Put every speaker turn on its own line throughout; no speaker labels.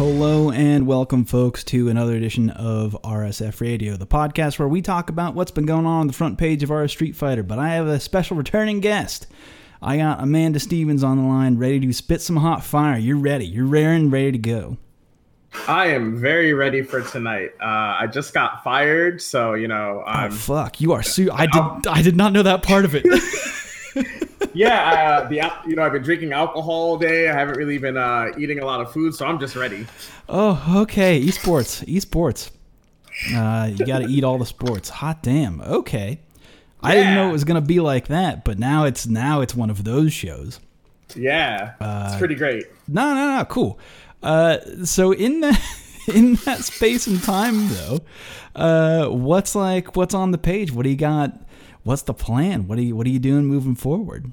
Hello and welcome, folks, to another edition of RSF Radio, the podcast where we talk about what's been going on on the front page of our Street Fighter. But I have a special returning guest. I got Amanda Stevens on the line, ready to spit some hot fire. You're ready. You're raring, ready to go.
I am very ready for tonight. Uh, I just got fired, so you know. I'm,
oh fuck! You are su- I did. I did not know that part of it.
yeah, uh, the you know I've been drinking alcohol all day. I haven't really been uh, eating a lot of food, so I'm just ready.
Oh, okay. Esports, esports. Uh, you got to eat all the sports. Hot damn. Okay. I didn't know it was gonna be like that, but now it's now it's one of those shows.
Yeah, it's pretty great.
No, no, no, cool. Uh, so in that in that space and time though, uh, what's like what's on the page? What do you got? What's the plan? What are you what are you doing moving forward?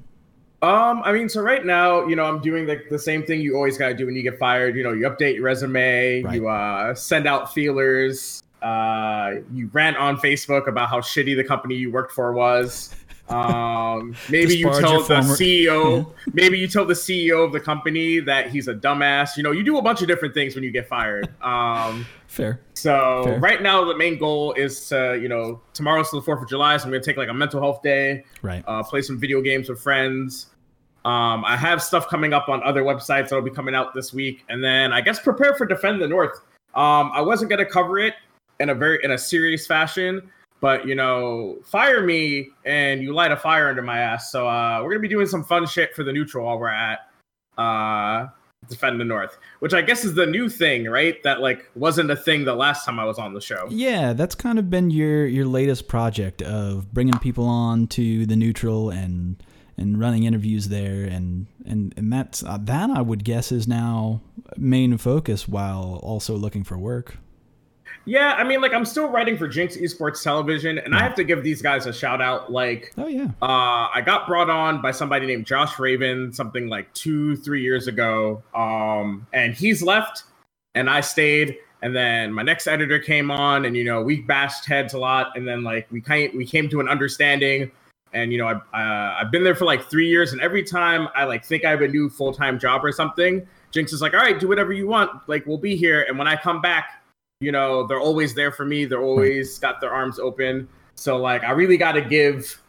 Um, I mean, so right now, you know, I'm doing like the same thing you always gotta do when you get fired. You know, you update your resume,
Right.
you uh, send out feelers, uh, you rant on Facebook about how shitty the company you worked for was. Um, maybe you tell the
former-
CEO, maybe you tell the CEO of the company that he's a dumbass. You know, you do a bunch of different things when you get fired. Um,
Fair.
so
Fair.
right now, the main goal is to, you know, tomorrow's the Fourth of July, so I'm gonna take like a mental health day
Right.
uh, play some video games with friends. Um, I have stuff coming up on other websites that'll be coming out this week, and then I guess prepare for Defend the North. Um, I wasn't gonna cover it in a very in a serious fashion, but you know, fire me and you light a fire under my ass. So uh, we're gonna be doing some fun shit for the neutral while we're at uh, Defend the North, which I guess is the new thing, right? That like wasn't a thing the last time I was on the show.
Yeah, that's kind of been your your latest project of bringing people on to the neutral and and running interviews there and and and that's uh, that I would guess is now main focus while also looking for work.
Yeah, I mean, like I'm still writing for GINX Esports Television, and I have to give these guys a shout out. Like,
Oh yeah.
uh, I got brought on by somebody named Josh Raven, something like two, three years ago, um, and he's left, and I stayed. And then my next editor came on, and you know we bashed heads a lot, and then like we kind we came to an understanding. And you know I uh, I've been there for like three years, and every time I like think I have a new full time job or something, GINX is like, all right, do whatever you want, like we'll be here. And when I come back, you know they're always there for me. They're always got their arms open. So like i really got to give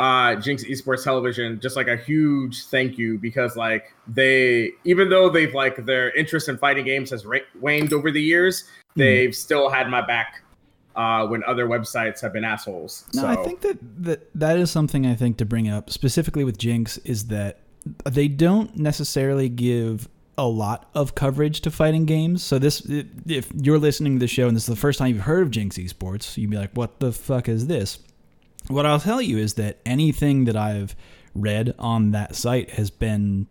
uh GINX esports television just like a huge thank you because like they even though they've like their interest in fighting games has ra- waned over the years they've still had my back uh when other websites have been assholes.
No,
so
I think that, that that is something I think to bring up specifically with GINX is that they don't necessarily give a lot of coverage to fighting games. So this, if you're listening to the show and this is the first time you've heard of GINX Esports, you'd be like, "What the fuck is this?" What I'll tell you is that anything that I've read on that site has been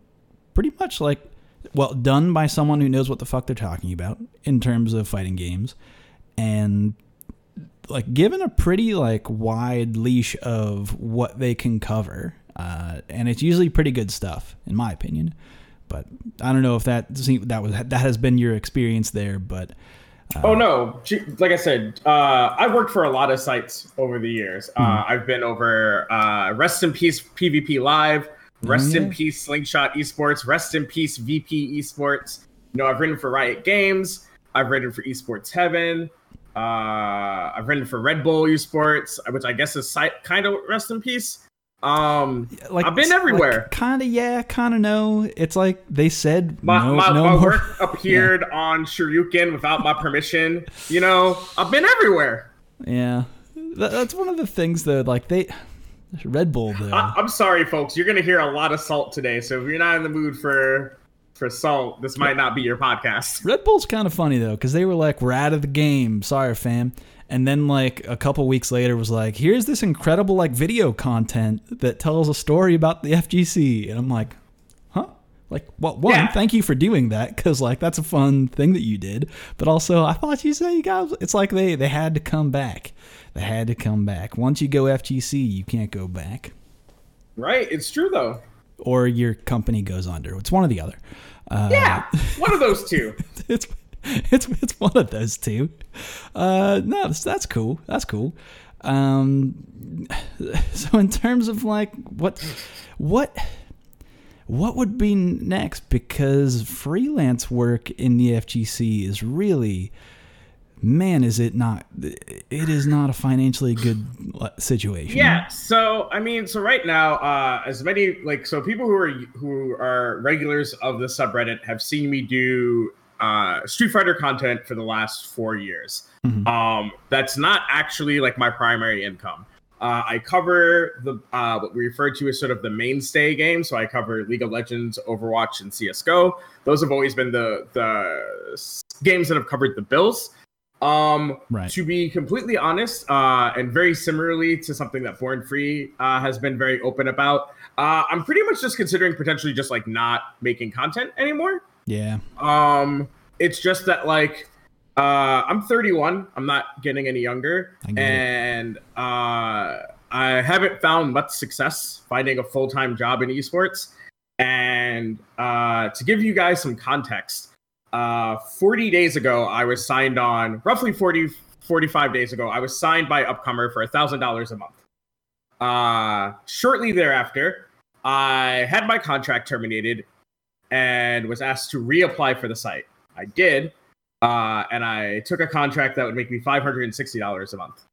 pretty much like well done by someone who knows what the fuck they're talking about in terms of fighting games and like given a pretty like wide leash of what they can cover uh, and it's usually pretty good stuff in my opinion but i don't know if that that was that has been your experience there but
Oh no! Like I said, uh, I've worked for a lot of sites over the years. Uh, I've been over uh, Rest in Peace PvP Live, Rest in Peace Slingshot Esports, Rest in Peace VP Esports. You know, I've written for Riot Games. I've written for Esports Heaven. Uh, I've written for Red Bull Esports, which I guess is site kind of Rest in Peace. Um,
like
I've been everywhere.
kind of yeah kind of no it's like they said
my,
no,
my,
no
my work appeared on Shoryuken without my permission. You know, I've been everywhere.
yeah that, that's one of the things though like they red bull though
I, I'm sorry, folks. You're gonna hear a lot of salt today. So if you're not in the mood for for salt, this might not be your podcast.
Red Bull's kind of funny though, because they were like, "We're out of the game, sorry, fam." And then like a couple weeks later, was like, "Here's this incredible like video content that tells a story about the FGC," and I'm like, "Huh?" Like, well, one,
Yeah.
thank you for doing that, because like that's a fun thing that you did. But also, I thought you said you guys. It's like they they had to come back. They had to come back. Once you go FGC, you can't go back,
Right? It's true though.
Or your company goes under. It's one or the other. Uh,
Yeah, one of those two.
it's it's it's one of those two. Uh, no, that's, that's cool. That's cool. Um, so in terms of like what what what would be next because freelance work in the FGC is really man is it not it is not a financially good uh, situation
yeah so i mean so right now uh as many like so people who are who are regulars of the subreddit have seen me do uh street fighter content for the last four years mm-hmm. um that's not actually like my primary income uh, I cover the uh, what we refer to as sort of the mainstay games. So I cover League of Legends, Overwatch, and CS:GO. Those have always been the the games that have covered the bills. Um, right. To be completely honest, uh, and very similarly to something that Born Free uh, has been very open about, uh, I'm pretty much just considering potentially just like not making content anymore.
Yeah.
Um, it's just that like uh, I'm 31. I'm not getting any younger, and uh, I haven't found much success finding a full time job in esports. And uh, to give you guys some context, uh, 40 days ago, I was signed on, roughly 40, 45 days ago, I was signed by Upcomer for $1,000 a month. Uh, shortly thereafter, I had my contract terminated and was asked to reapply for the site. I did, uh, and I took a contract that would make me $560 a month.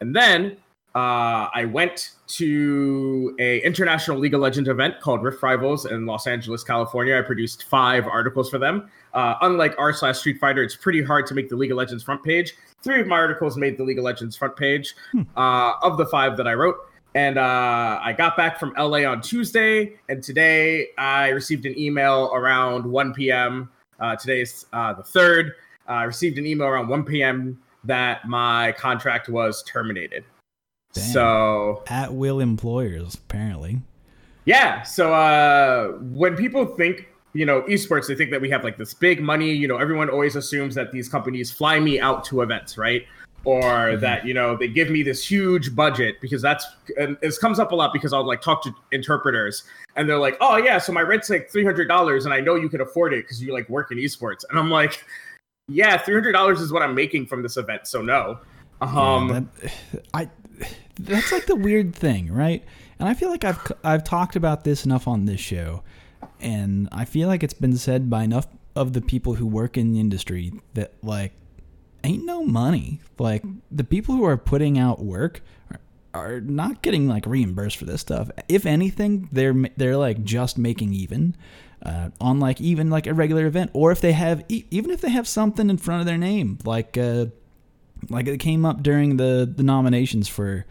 And then uh, I went to a international League of Legends event called Rift Rivals in Los Angeles, California. I produced five articles for them. Uh, unlike r slash Street Fighter, it's pretty hard to make the League of Legends front page. Three of my articles made the League of Legends front page hmm. uh, of the five that I wrote. And uh, I got back from LA on Tuesday, and today I received an email around 1 p.m. Uh, today's uh, the third. I received an email around 1 p.m. that my contract was terminated. So
at will employers apparently.
Yeah. So uh, when people think you know esports, they think that we have like this big money. You know, everyone always assumes that these companies fly me out to events, right? Or mm-hmm. that you know they give me this huge budget because that's and this comes up a lot because I'll like talk to interpreters and they're like, oh yeah, so my rent's like three hundred dollars and I know you can afford it because you like work in esports, and I'm like, yeah, three hundred dollars is what I'm making from this event, so no. Um,
yeah, that, I that's like the weird thing, right? And I feel like I've I've talked about this enough on this show, and I feel like it's been said by enough of the people who work in the industry that like ain't no money. Like the people who are putting out work are, are not getting like reimbursed for this stuff. If anything, they're they're like just making even. Uh, on like even like a regular event, or if they have even if they have something in front of their name, like uh, like it came up during the the nominations for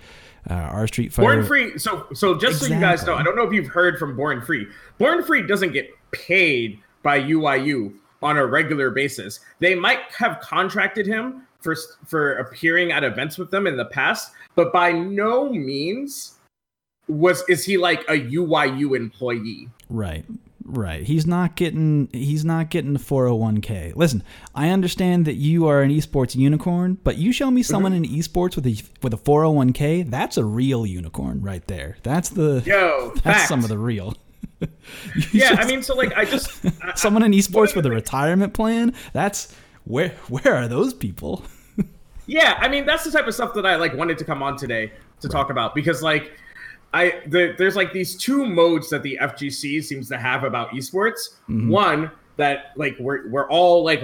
uh, our Street Fighter.
Born Free. So so just exactly. so you guys know, I don't know if you've heard from Born Free. Born Free doesn't get paid by UYU on a regular basis. They might have contracted him for for appearing at events with them in the past, but by no means was is he like a UYU employee.
Right. Right. He's not getting he's not getting the 401k. Listen, I understand that you are an esports unicorn, but you show me mm-hmm. someone mm-hmm. in esports with a with a 401k, that's a real unicorn right there. That's the
Yo,
that's fact. some of the real.
yeah, just, I mean so like I just
someone in esports with a retirement plan, that's where where are those people?
yeah, I mean that's the type of stuff that I like wanted to come on today to right. talk about because like I the, there's like these two modes that the FGC seems to have about esports. Mm-hmm. One that like we're we're all like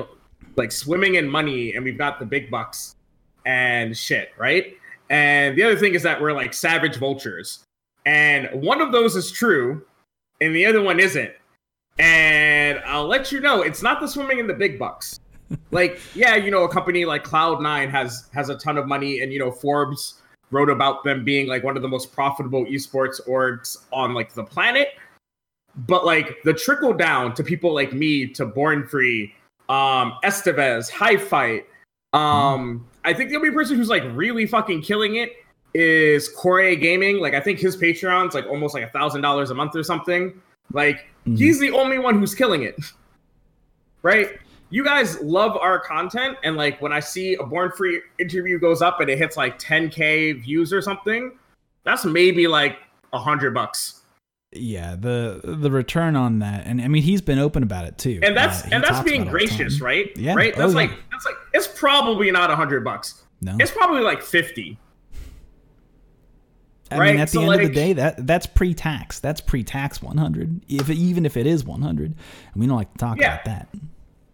like swimming in money and we've got the big bucks and shit, right? And the other thing is that we're like savage vultures. And one of those is true and the other one isn't. And I'll let you know it's not the swimming in the big bucks. like, yeah, you know, a company like Cloud9 has has a ton of money and you know Forbes wrote about them being like one of the most profitable esports orgs on like the planet. But like the trickle down to people like me, to Born Free, um, Estevez, HiFight. Um, I think the only person who's like really fucking killing it is Corey Gaming. Like I think his Patreon's like almost like a thousand dollars a month or something. Like mm-hmm. he's the only one who's killing it. right? You guys love our content and like when i see a born free interview goes up and it hits like 10k views or something that's maybe like a hundred bucks
yeah the the return on that and i mean he's been open about it too
and that's uh, and that's being gracious right yeah right that's oh, like yeah. that's like it's probably not a hundred bucks no it's probably like 50
I
right?
mean, at the
So,
end of the day, that that's pre-tax. That's pre-tax 100. If even if it is 100, and we don't like to talk
Yeah.
about that.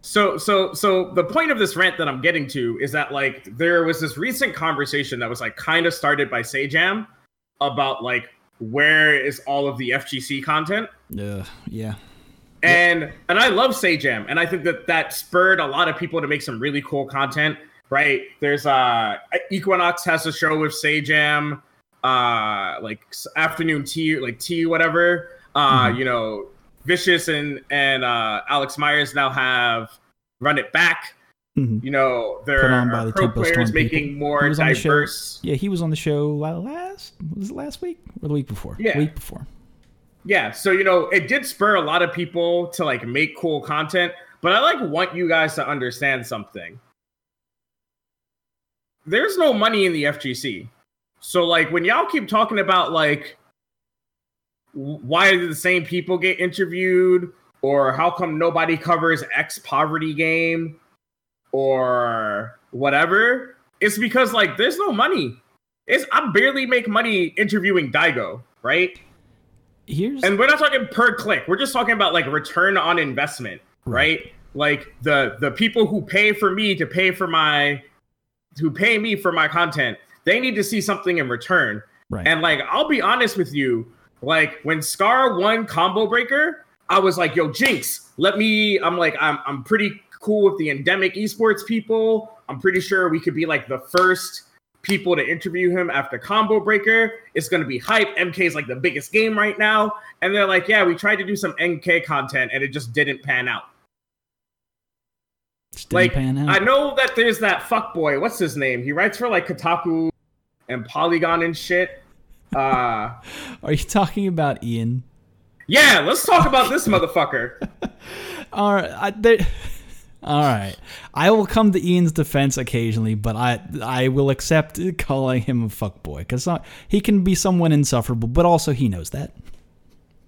So so so the point of this rant that I'm getting to is that like there was this recent conversation that was like kind of started by Sajam about like where is all of the FGC content
Uh, yeah.
and and I love Sajam and I think that that spurred a lot of people to make some really cool content right there's uh Equinox has a show with Sajam uh like afternoon tea like tea whatever uh
Mhm.
you know Vicious and and uh Alex Myers now have run it back
Mhm.
you know there
Put on by
are
the
pro players making
people.
more
He was on the show-
diverse
Yeah, he was on the show last was it last week or the week before?
Yeah.
week before.
yeah so you know it did spur a lot of people to like make cool content but i like want you guys to understand something there's no money in the fgc so like when y'all keep talking about like why do the same people get interviewed? Or how come nobody covers x poverty game? Or whatever? It's because like there's no money. It's i barely make money interviewing daigo right?
Here's
and we're not talking per click. We're just talking about like return on investment right, like the the people who pay for me to pay for my who pay me for my content they need to see something in return.
Right.
and like i'll be honest with you like when scar won combo breaker i was like yo GINX let me i'm like i'm, I'm pretty cool with the endemic esports people i'm pretty sure we could be like the first people to interview him after combo breaker it's going to be hype mk is like the biggest game right now and they're like yeah we tried to do some mk content and it just didn't pan out
didn't
like
pan out.
I know that there's that fuck boy. What's his name? He writes for like Kotaku and Polygon and shit. Uh
Are you talking about Ian?
yeah, let's talk about this motherfucker.
All right, I, all right. I will come to Ian's defense occasionally, but I I will accept calling him a fuckboy because he can be someone insufferable, but also he knows that.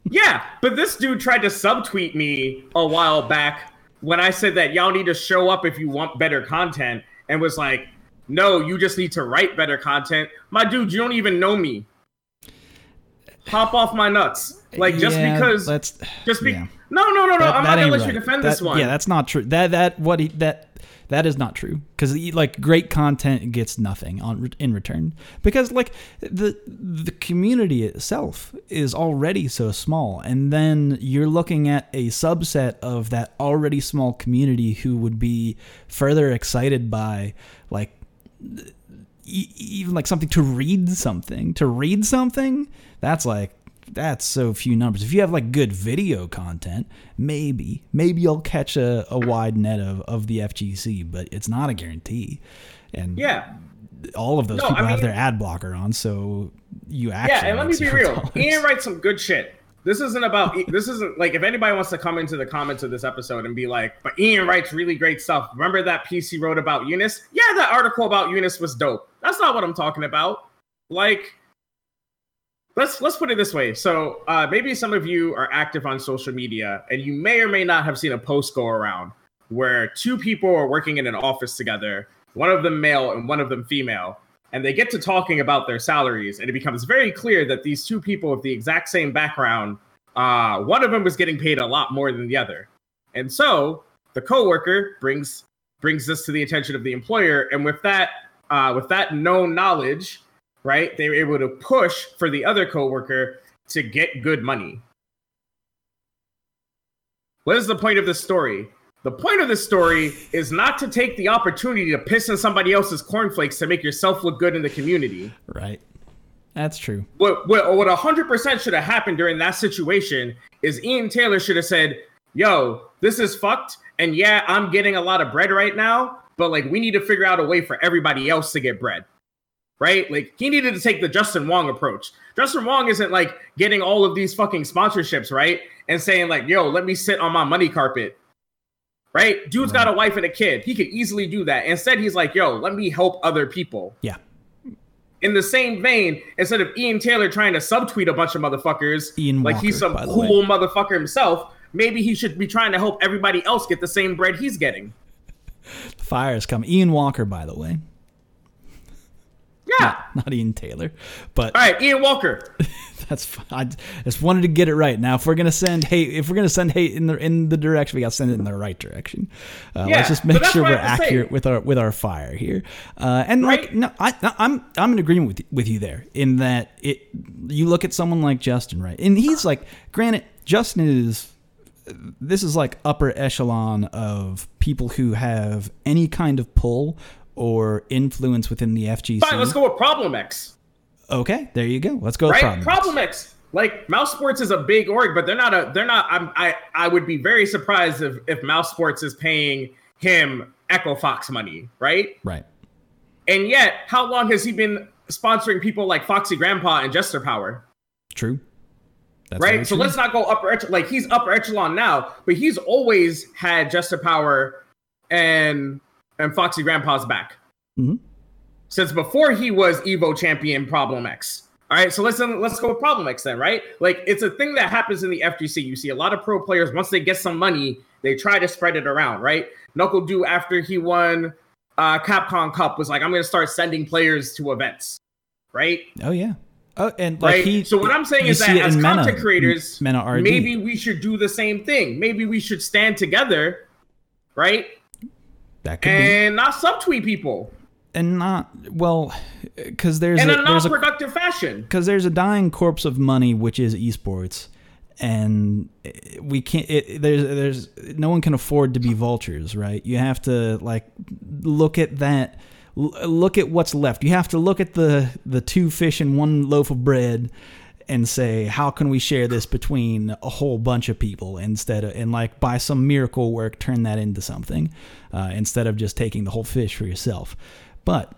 Yeah, but this dude tried to subtweet me a while back when I said that y'all need to show up if you want better content and was like, "No, you just need to write better content." My dude, you don't even know me. Hop off my nuts. Like just
Yeah,
because
that's
just be
yeah.
No, no, no, no.
That-
I'm
that
not gonna let
right.
you defend
That-
this one.
Yeah, that's not true. That that what he that that is not true because like great content gets nothing on in return because like the the community itself is already so small and then you're looking at a subset of that already small community who would be further excited by like e- even like something to read something to read something that's like that's so few numbers if you have like good video content maybe maybe you'll catch a, a wide net of, of the fgc but it's not a guarantee and
yeah.
all of those
No,
people
I
have their ad blocker on so you actually
Yeah, and let me be real.
dollars.
Ian writes some good shit. This isn't about. This isn't like if anybody wants to come into the comments of this episode and be like, "But Ian writes really great stuff." Remember that piece he wrote about Eunice? Yeah, that article about Eunice was dope. That's not what I'm talking about. Like, let's let's put it this way. So uh, maybe some of you are active on social media, and you may or may not have seen a post go around where two people are working in an office together, one of them male and one of them female, and they get to talking about their salaries, and it becomes very clear that these two people with the exact same background, uh, one of them was getting paid a lot more than the other, and so the coworker brings brings this to the attention of the employer, and with that uh, with that known knowledge, right, they were able to push for the other coworker to get good money. What is the point of this story? The point of this story is not to take the opportunity to piss in somebody else's cornflakes to make yourself look good in the community.
right that's true
What what what 100% should have happened during that situation is Ian Taylor should have said, "Yo, this is fucked and yeah, I'm getting a lot of bread right now, but like we need to figure out a way for everybody else to get bread." Right? Like he needed to take the Justin Wong approach. Justin Wong isn't like getting all of these fucking sponsorships, right? And saying like, "Yo, let me sit on my money carpet." Right? Dude's got a wife and a kid. He could easily do that. Instead, he's like, "Yo, let me help other people."
yeah
in the same vein, instead of Ian Taylor trying to subtweet a bunch of motherfuckers,
Ian
like he's
Walker,
some
by
cool motherfucker himself, maybe he should be trying to help everybody else get the same bread he's getting.
fire is coming ian walker by the way
Yeah.
Not, not Ian Taylor, but
All right, Ian Walker.
that's fine. I just wanted to get it right. Now, if we're gonna send hate, if we're gonna send hate in the in the direction, we got to send it in the right direction. Uh,
Yeah,
let's just make sure we're
have to say.
accurate with our with our fire here. Uh, and like,
Right.
no, I, no, I'm I'm in agreement with with you there in that it. You look at someone like Justin, right? And he's like, granted, Justin is this is like upper echelon of people who have any kind of pull or influence within the FGC.
Fine, let's go with Problem X.
Okay, there you go. Let's go. with
Right?
Problem.
Problem X. Like Mouse Sports is a big org, but they're not a they're not I'm I I would be very surprised if if Mouse Sports is paying him Echo Fox money, right?
Right.
And yet, how long has he been sponsoring people like Foxy Grandpa and Jester Power?
True. That's
right? So
true.
let's not go upper echelon. Like he's upper echelon now, but he's always had Jester Power and and Foxy Grandpa's back
Mhm.
since before he was Evo champion Problem X. All right, so let's let's go with Problem X then, right? Like it's a thing that happens in the FGC. You see a lot of pro players once they get some money, they try to spread it around, right? NuckleDu after he won uh, Capcom Cup was like, I'm going to start sending players to events, right?
Oh yeah. Oh, and like
right.
he.
so what I'm saying is that as
in Mena-
content creators,
Mena
maybe we should do the same thing. Maybe we should stand together, right?
That could be,
And not subtweet people
and not well, because there's
in
a,
a non-productive fashion.
because there's a dying corpse of money, which is esports, and we can't. It, there's there's no one can afford to be vultures, right? You have to like look at that. Look at what's left. You have to look at the the two fish and one loaf of bread, and say how can we share this between a whole bunch of people instead of and like by some miracle work turn that into something uh, instead of just taking the whole fish for yourself. But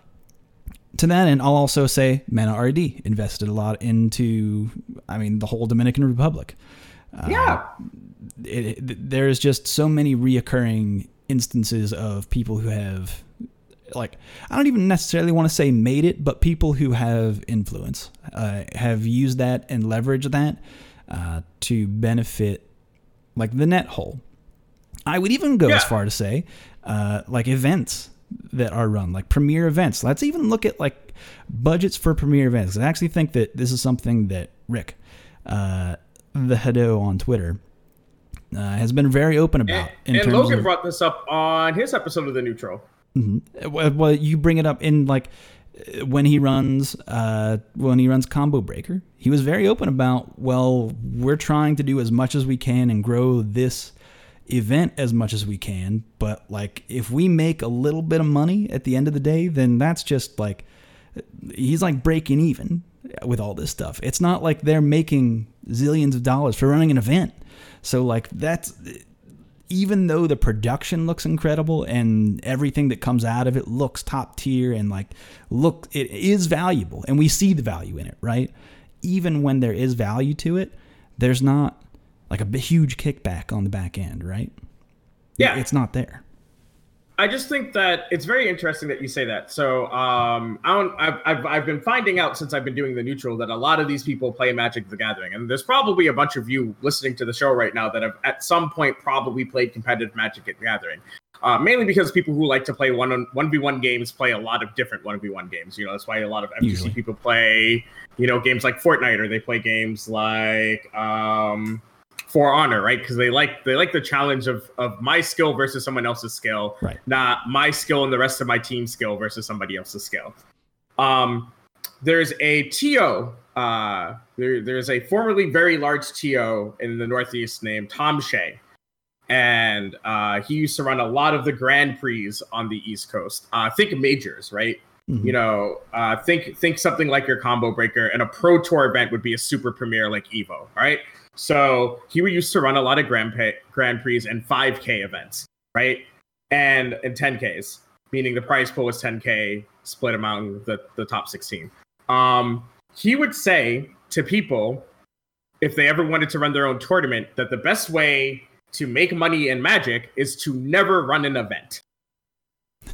to that end, I'll also say MenaRD invested a lot into, I mean, the whole Dominican Republic. Uh,
yeah,
It, it, there's just so many reoccurring instances of people who have, like, I don't even necessarily want to say made it, but people who have influence uh, have used that and leveraged that uh, to benefit, like, the net whole. I would even go as far to say, uh, like events that are run, like premier events. Let's even look at like budgets for premier events. I actually think that this is something that Rick, uh, the Hado on Twitter, uh, has been very open about.
and, and Logan
of,
brought this up on his episode of the Neutral.
Well, well, you bring it up in like uh, when he runs uh, when he runs combo breaker he was very open about well we're trying to do as much as we can and grow this event as much as we can but like if we make a little bit of money at the end of the day then that's just like he's like breaking even with all this stuff. It's not like they're making zillions of dollars for running an event. So like that's even though the production looks incredible and everything that comes out of it looks top tier and like look it is valuable and we see the value in it right? Even when there is value to it there's not like a huge kickback on the back end right?
Yeah.
it's not there
I just think that it's very interesting that you say that. So, um, I don't, I've, I've, I've been finding out since I've been doing the neutral that a lot of these people play Magic the Gathering. And there's probably a bunch of you listening to the show right now that have at some point probably played competitive Magic the Gathering. Uh, mainly because people who like to play one on one v one games play a lot of different one v one games. You know, that's why a lot of FGC
Usually.
people play, you know, games like Fortnite or they play games like um, For Honor, right? Because they like they like the challenge of of my skill versus someone else's skill,
Right.
not my skill and the rest of my team's skill versus somebody else's skill. Um, there's a TO. Uh, there, there's a formerly very large TO in the Northeast named Tom Shea. And uh, he used to run a lot of the Grand Prix on the East Coast. Uh, think majors, right?
Mhm.
You know, uh, think think something like your combo breaker, and a pro tour event would be a super premiere like Evo. All right. So he used to run a lot of Grand Prix, Grand Prix and 5K events, right? And and 10Ks, meaning the prize pool was 10K split among the, the top 16. Um, he would say to people, if they ever wanted to run their own tournament, that the best way to make money in Magic is to never run an event.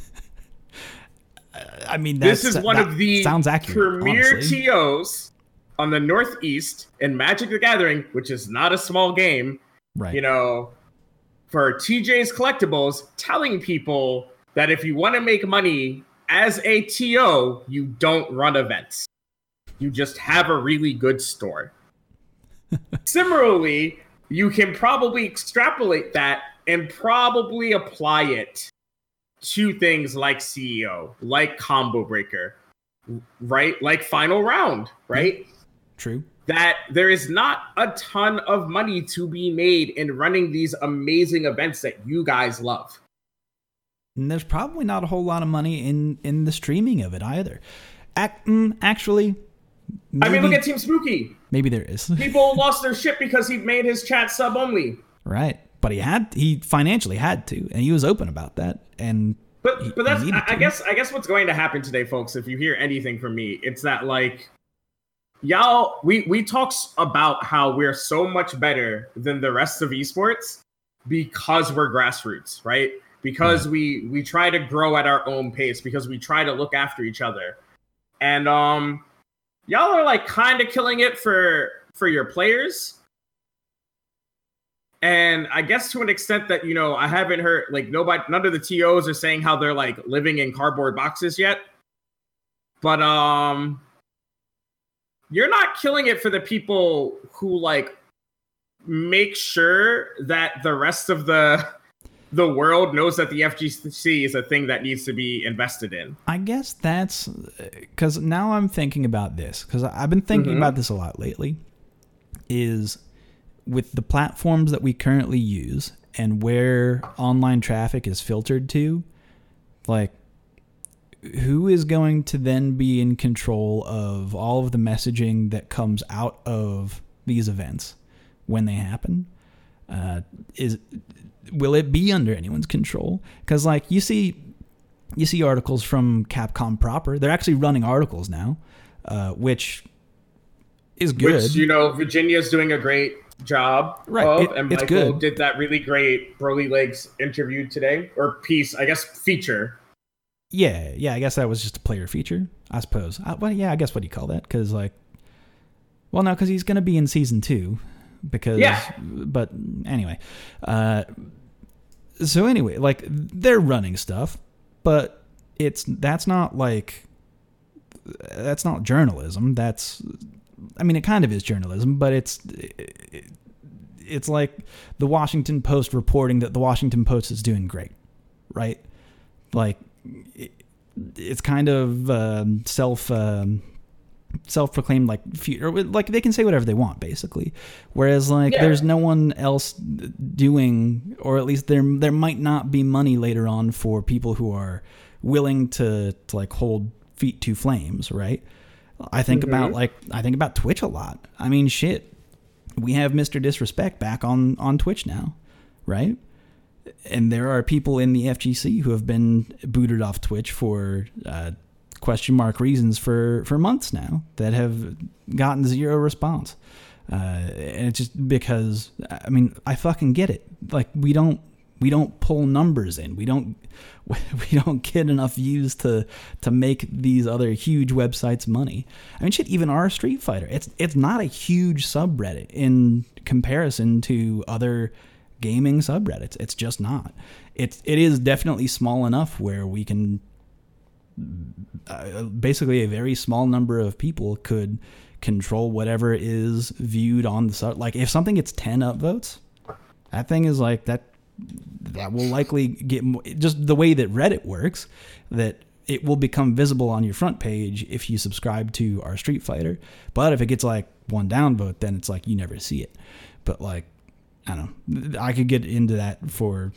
i mean that's,
this is one of the
sounds accurate
premier
honestly.
TOs on the Northeast in Magic the Gathering, which is not a small game.
right
You know, for TJ's Collectibles, telling people that if you want to make money as a TO, you don't run events. You just have a really good store. Similarly, you can probably extrapolate that and probably apply it to things like CEO, like Combo Breaker, right? Like Final Round, right?
True.
That there is not a ton of money to be made in running these amazing events that you guys love.
And there's probably not a whole lot of money in in the streaming of it either. Ac- mm, actually,
I mean, look at Team Spooky.
maybe there is.
People lost their shit because he made his chat sub only.
right, but he had he financially had to, and he was open about that. And
But
He-
but that's I, I guess I guess what's going to happen today, folks. If you hear anything from me, it's that like y'all we we talk about how we're so much better than the rest of esports because we're grassroots, right? Because we we try to grow at our own pace because we try to look after each other, and um, y'all are like kind of killing it for for your players and I guess to an extent that you know I haven't heard like nobody none of the TOs are saying how they're like living in cardboard boxes yet. But um you're not killing it for the people who like make sure that the rest of the the world knows that the FGC is a thing that needs to be invested in.
I guess that's because now I'm thinking about this because I've been thinking
Mhm.
about this a lot lately. Is with the platforms that we currently use and where online traffic is filtered to, like who is going to then be in control of all of the messaging that comes out of these events when they happen? Uh, is will it be under anyone's control? Because like you see you see articles from Capcom proper. They're actually running articles now, uh, which is good.
Which you know Virginia's doing a great job
Right,
of,
it-
and Michael
good.
did that really great Brolylegs interview today or piece, I guess feature.
Yeah, yeah. I guess that was just a player feature, I suppose. I, well, yeah, I guess what do you call that? Because like, well, no, because he's gonna be in season two. Because
Yeah.
but anyway, uh, so anyway, like they're running stuff, but it's that's not like that's not journalism. That's I mean, it kind of is journalism, but it's it's like the Washington Post reporting that the Washington Post is doing great, right? Like it, it's kind of um, self um, self-proclaimed like fu- or like they can say whatever they want basically. Whereas like
Yeah.
there's no one else doing or at least there there might not be money later on for people who are willing to, to like hold feet to flames right? I think about like i think about twitch a lot. I mean shit we have mr disrespect back on on twitch now right and there are people in the FGC who have been booted off Twitch for uh, question mark reasons for for months now that have gotten zero response. Uh, and it's just because I mean I fucking get it. Like we don't we don't pull numbers in. We don't we don't get enough views to to make these other huge websites money. I mean shit even our Street Fighter. It's it's not a huge subreddit in comparison to other gaming subreddits. It's just not. It's it is definitely small enough where we can uh, basically a very small number of people could control whatever is viewed on the sub. Like if something gets ten upvotes, that thing is like that. That will likely get more, just the way that Reddit works. That it will become visible on your front page if you subscribe to our Street Fighter. But if it gets like one downvote, then it's like you never see it. But like I don't know. I could get into that for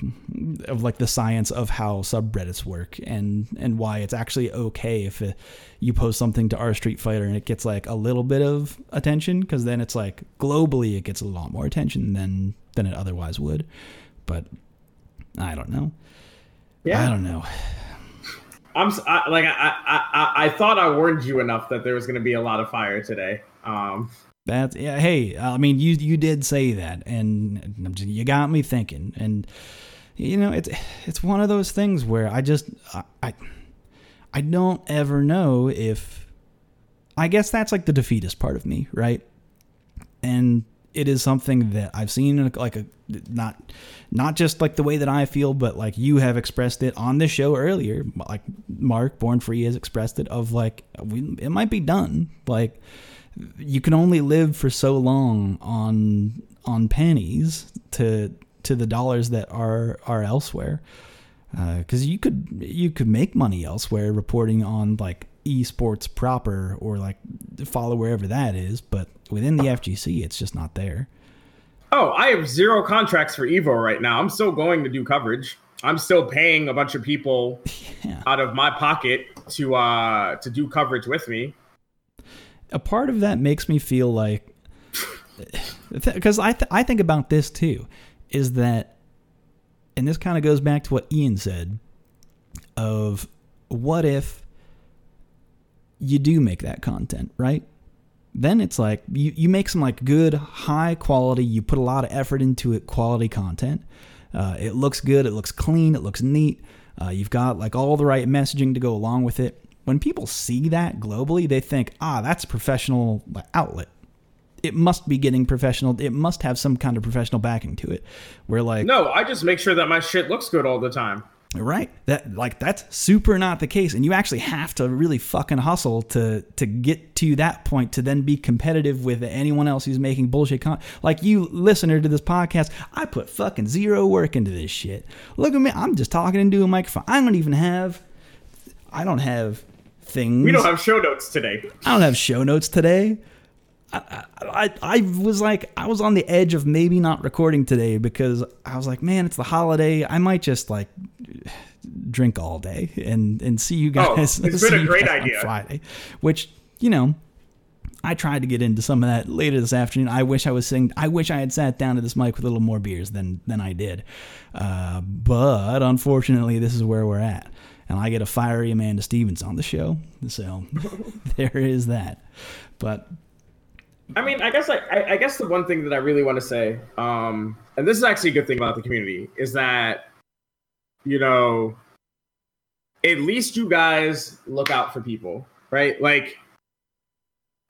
of like the science of how subreddits work and and why it's actually okay if it, you post something to our Street Fighter and it gets like a little bit of attention because then it's like globally it gets a lot more attention than than it otherwise would. But I don't know.
Yeah.
I don't know.
I'm I, like I, I I I thought I warned you enough that there was going to be a lot of fire today. Um,
That's yeah. Hey, I mean, you you did say that, and you got me thinking. And you know, it's it's one of those things where I just I I, I don't ever know if I guess that's like the defeatist part of me, right? And it is something that I've seen like a not not just like the way that I feel, but like you have expressed it on this show earlier. Like Mark Born Free has expressed it of like we, it might be done. Like you can only live for so long on on pennies to to the dollars that are are elsewhere. Because uh, you could you could make money elsewhere reporting on like esports proper or like follow wherever that is, but within the FGC, it's just not there.
Oh, I have zero contracts for Evo right now. I'm still going to do coverage. I'm still paying a bunch of people yeah. out of my pocket to uh to do coverage with me.
A part of that makes me feel like because I th- I think about this too, is that, and this kind of goes back to what Ian said, of what if you do make that content, right? Then it's like you, you make some like good, high quality, you put a lot of effort into it, quality content. Uh, it looks good, it looks clean, it looks neat. Uh, you've got like all the right messaging to go along with it. When people see that globally, they think, ah, that's a professional outlet. It must be getting professional. It must have some kind of professional backing to it. Where like,
no, I just make sure that my shit looks good all the time.
Right. That like that's super not the case. And you actually have to really fucking hustle to to get to that point to then be competitive with anyone else who's making bullshit content. Like you listener to this podcast, I put fucking zero work into this shit. Look at me. I'm just talking into a microphone. I don't even have I don't have things.
We don't have show notes today.
I don't have show notes today. I, I, I was like I was on the edge of maybe not recording today because I was like, man, it's the holiday. I might just like drink all day and and see you oh, guys.
Oh, it's been a great idea.
Friday, which you know, I tried to get into some of that later this afternoon. I wish I was saying I wish I had sat down to this mic with a little more beers than than I did, uh, but unfortunately, this is where we're at. And I get a fiery Amanda Stevens on the show, so there is that. But
I mean, I guess I, I, guess the one thing that I really want to say, um, and this is actually a good thing about the community, is that you know, at least you guys look out for people, right? Like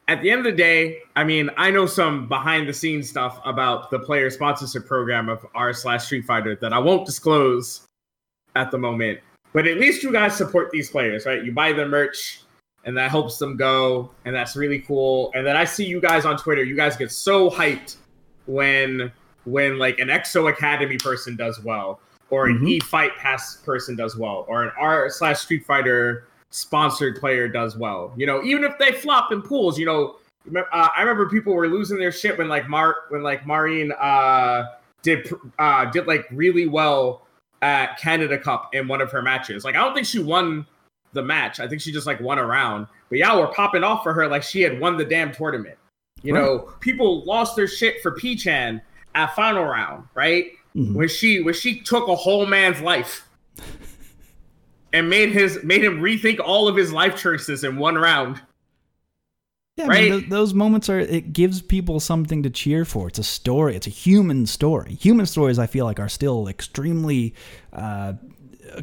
at the end of the day, I mean, I know some behind the scenes stuff about the player sponsorship program of r slash Street Fighter that I won't disclose at the moment. But at least you guys support these players, right? You buy their merch, and that helps them go and that's really cool and then i see you guys on twitter you guys get so hyped when when like an exo academy person does well or an mm-hmm. e fight pass person does well or an r slash street fighter sponsored player does well you know even if they flop in pools you know uh, i remember people were losing their shit when like mark when like Marine uh did uh did like really well at canada cup in one of her matches like i don't think she won the match. I think she just like won a round. But yeah, we're popping off for her like she had won the damn tournament. You right. know, people lost their shit for P-chan at final round, right? Mm-hmm. When she when she took a whole man's life and made his made him rethink all of his life choices in one round.
Yeah, right? I mean, th- those moments are it gives people something to cheer for. It's a story. It's a human story. Human stories, I feel like, are still extremely uh,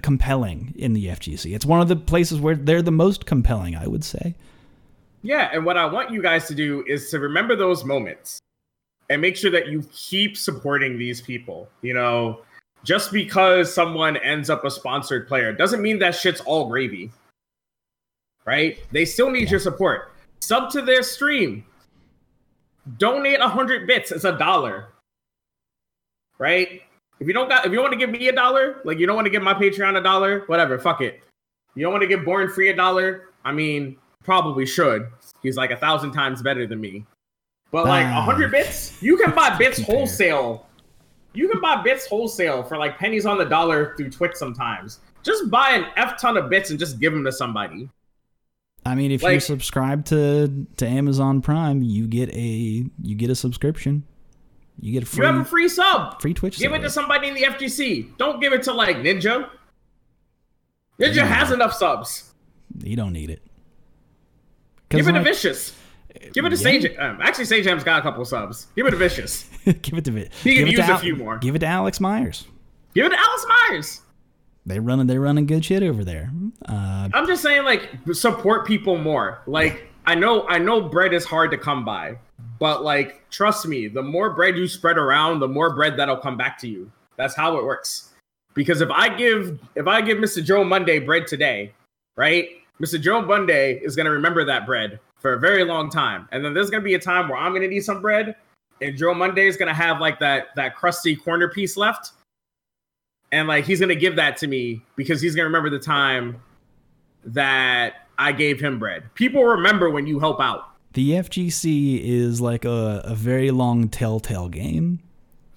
compelling in the FGC. It's one of the places where they're the most compelling, I would say.
Yeah, and what I want you guys to do is to remember those moments and make sure that you keep supporting these people. You know, just because someone ends up a sponsored player doesn't mean that shit's all gravy. Right? They still need yeah. your support. Sub to their stream. Donate a hundred bits. It's a dollar. Right? If you don't got, if you want to give me a dollar, like you don't want to give my Patreon a dollar, whatever, fuck it. You don't want to give Born Free a dollar. I mean, probably should. He's like a thousand times better than me. But like a hundred bits, you can buy bits wholesale. You can buy bits wholesale for like pennies on the dollar through Twitch sometimes. Just buy an f ton of bits and just give them to somebody.
I mean, if like, you subscribe to to Amazon Prime, you get a you get a subscription. You get a free.
You have a free sub.
Free Twitch.
Give sub. it to somebody in the FGC. Don't give it to like Ninja. Ninja has enough subs.
You don't need it.
Give it like, to Vicious. Give it to yeah. Sage. Um, actually, Sage has got a couple of subs. Give it to Vicious.
give it to Vicious.
He
can
use a Al- few more.
Give it to Alex Myers.
Give it to Alex Myers.
They running. They running good shit over there. Uh,
I'm just saying, like, support people more. Like, I know, I know, bread is hard to come by, but like trust me, the more bread you spread around, the more bread that'll come back to you. That's how it works. Because if I give if I give Mr. Joe Monday bread today, right? Mr. Joe Monday is gonna remember that bread for a very long time. And then there's gonna be a time where I'm gonna need some bread, and Joe Monday is gonna have like that that crusty corner piece left. And like he's gonna give that to me because he's gonna remember the time that I gave him bread. People remember when you help out.
The FGC is like a, a very long telltale game.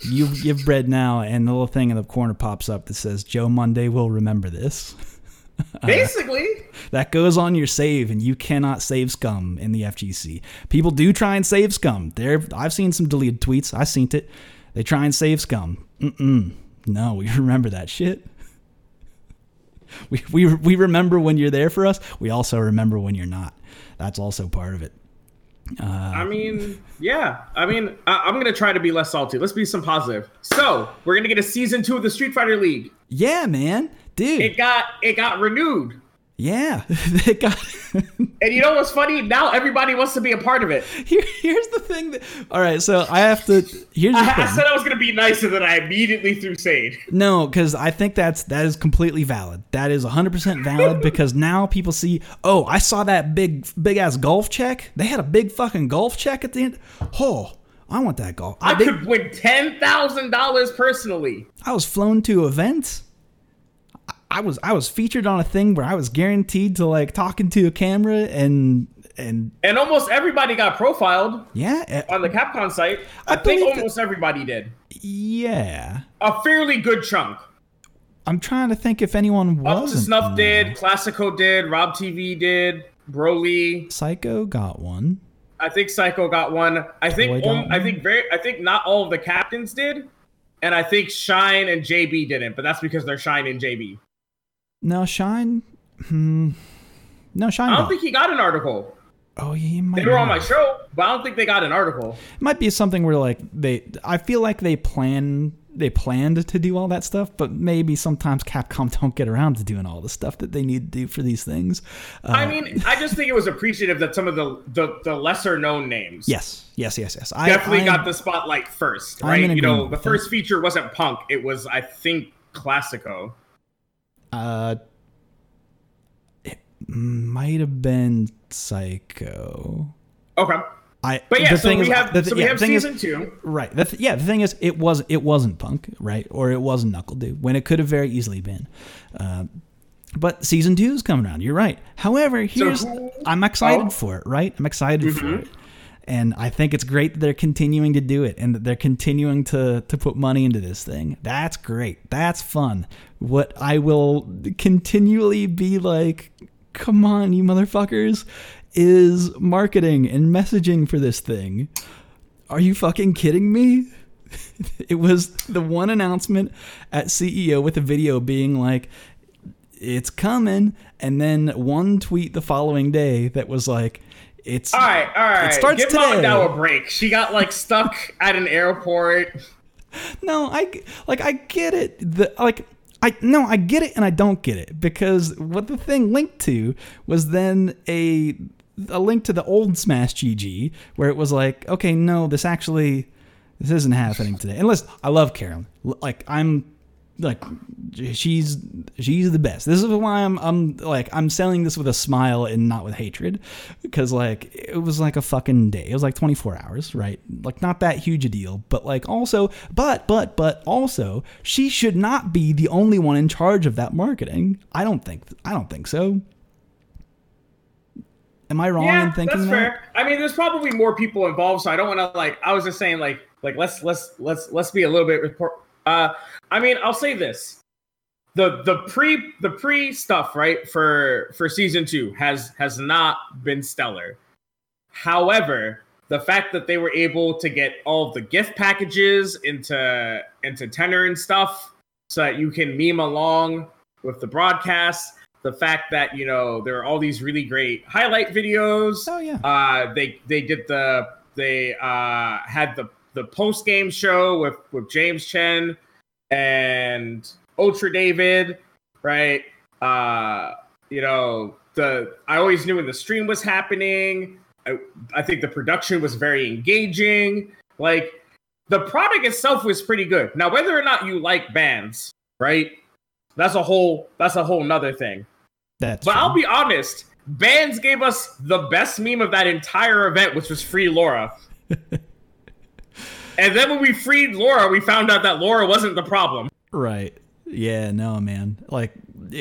You give bread now, and the little thing in the corner pops up that says Joe Monday will remember this.
Basically,
uh, that goes on your save, and you cannot save scum in the FGC. People do try and save scum. There, I've seen some deleted tweets. I seen it. They try and save scum. Mm-mm. No, we remember that shit. We, we, we remember when you're there for us. We also remember when you're not. That's also part of it.
Uh, I mean, yeah. I mean, I, am gonna try to be less salty. Let's be some positive. So we're gonna get a season two of the Street Fighter League.
Yeah, man, dude.
It got it got renewed.
Yeah, it got.
and you know what's funny? Now everybody wants to be a part of it.
Here, here's the thing. That, all right, so I have to. Here's the
I,
thing.
I said I was going to be nice, and then I immediately threw Sage.
No, because I think that's that is completely valid. That is 100 percent valid because now people see. Oh, I saw that big big ass golf check. They had a big fucking golf check at the end. Oh, I want that golf.
I, I could win ten thousand dollars personally.
I was flown to events. I was I was featured on a thing where I was guaranteed to like talking to a camera and and
and almost everybody got profiled.
Yeah,
eh, on the Capcom site, I, I think almost that, everybody did.
Yeah,
a fairly good chunk.
I'm trying to think if anyone was.
Snuff did, Classico did, Rob TV did, Broly,
Psycho got one.
I think Psycho got one. I think um, I think very I think not all of the captains did, and I think Shine and JB didn't, but that's because they're Shine and JB.
No, Shine. Hmm. No, Shine.
I don't think he got an article.
Oh, yeah, might.
They were on my show, but I don't think they got an article.
It might be something where like they. I feel like they plan. They planned to do all that stuff, but maybe sometimes Capcom don't get around to doing all the stuff that they need to do for these things.
Uh, I mean, I just think it was appreciative that some of the the, the lesser known names.
Yes, yes, yes, yes.
I, definitely I, got the spotlight first, right? You know, the first feature wasn't Punk; it was, I think, Classico.
Uh, it might have been Psycho.
Okay.
I,
but yeah, so we is, have the, so we yeah, have season
is,
two.
Right. The th- yeah. The thing is, it was it wasn't Punk, right, or it wasn't NuckleDu when it could have very easily been. Uh, but season two is coming around. You're right. However, here's so who, I'm excited oh. for it. Right. I'm excited mm-hmm. for it and I think it's great that they're continuing to do it and that they're continuing to to put money into this thing. That's great. That's fun. What I will continually be like, come on, you motherfuckers, is marketing and messaging for this thing. Are you fucking kidding me? it was the one announcement at CEO with a video being like, it's coming, and then one tweet the following day that was like, it's
all right, all right. It starts Give today. Mama now a break. She got like stuck at an airport.
No, I like I get it. The like I no, I get it and I don't get it because what the thing linked to was then a a link to the old Smash GG where it was like, okay, no, this actually this isn't happening today. And listen, I love Carolyn. Like I'm like she's she's the best. This is why I'm I'm like I'm selling this with a smile and not with hatred because like it was like a fucking day. It was like 24 hours, right? Like not that huge a deal, but like also but but but also she should not be the only one in charge of that marketing. I don't think I don't think so. Am I wrong yeah, in thinking that's that? fair.
I mean, there's probably more people involved, so I don't want to like. I was just saying, like, like let's let's let's let's be a little bit report. Uh, I mean, I'll say this: the the pre the pre stuff right for for season two has has not been stellar. However, the fact that they were able to get all the gift packages into into tenor and stuff, so that you can meme along with the broadcast. The fact that you know there are all these really great highlight videos.
Oh yeah.
Uh, they they did the they uh had the the post game show with with James Chen and Ultra David, right? Uh, you know, the I always knew when the stream was happening. I, I think the production was very engaging. Like the product itself was pretty good. Now, whether or not you like bands, right? That's a whole that's a whole nother thing.
That's
But
true.
I'll be honest, bands gave us the best meme of that entire event, which was free Laura. and then when we freed Laura, we found out that Laura wasn't the problem.
right. Yeah, no, man. Like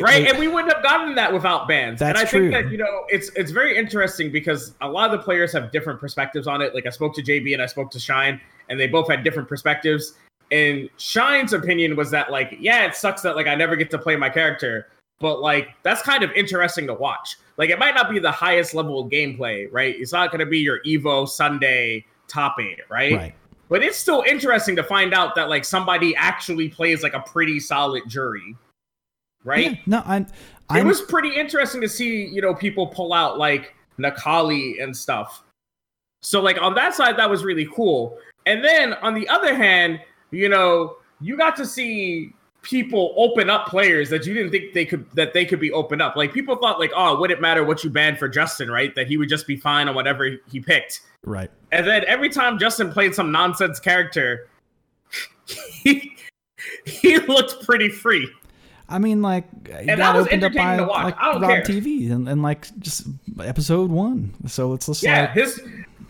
right
was-
and we wouldn't have gotten that without bans and i
true.
think that you know it's it's very interesting because a lot of the players have different perspectives on it like i spoke to jb and i spoke to shine and they both had different perspectives and shine's opinion was that like yeah it sucks that like i never get to play my character but like that's kind of interesting to watch like it might not be the highest level of gameplay right it's not going to be your evo sunday top eight right?
right.
But it's still interesting to find out that like somebody actually plays like a pretty solid Juri right
Yeah, no, I'm.
it
I'm
was pretty interesting to see, you know, people pull out like Necalli and stuff. So like on that side, that was really cool. And then on the other hand, you know, you got to see people open up players that you didn't think they could that they could be open up. Like people thought like, oh, would it matter what you banned for Justin, right? That he would just be fine on whatever he picked.
right.
And then every time Justin played some nonsense character, he he looked pretty free.
I mean, like, it
that was
opened up by
entertaining to watch.
like
I don't
Rob
care.
TV and, and like just episode one. So it's just
Yeah,
like
his.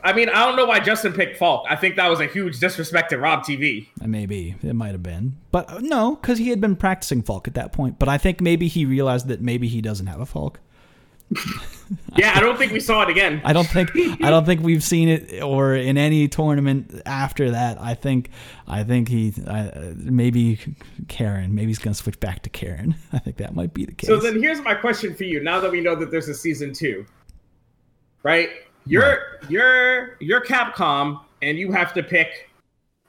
I mean, I don't know why Justin picked Falke. I think that was a huge disrespect to Rob TV.
maybe it might have been, but uh, no, because he had been practicing Falke at that point. But I think maybe he realized that maybe he doesn't have a Falke.
Yeah, I don't think we saw it again.
I don't think I don't think we've seen it or in any tournament after that. I think I think he uh, maybe Karin. Maybe he's gonna switch back to Karin. I think that might be the case.
So then here's my question for you. Now that we know that there's a season two, right? You're you're you're Capcom, and you have to pick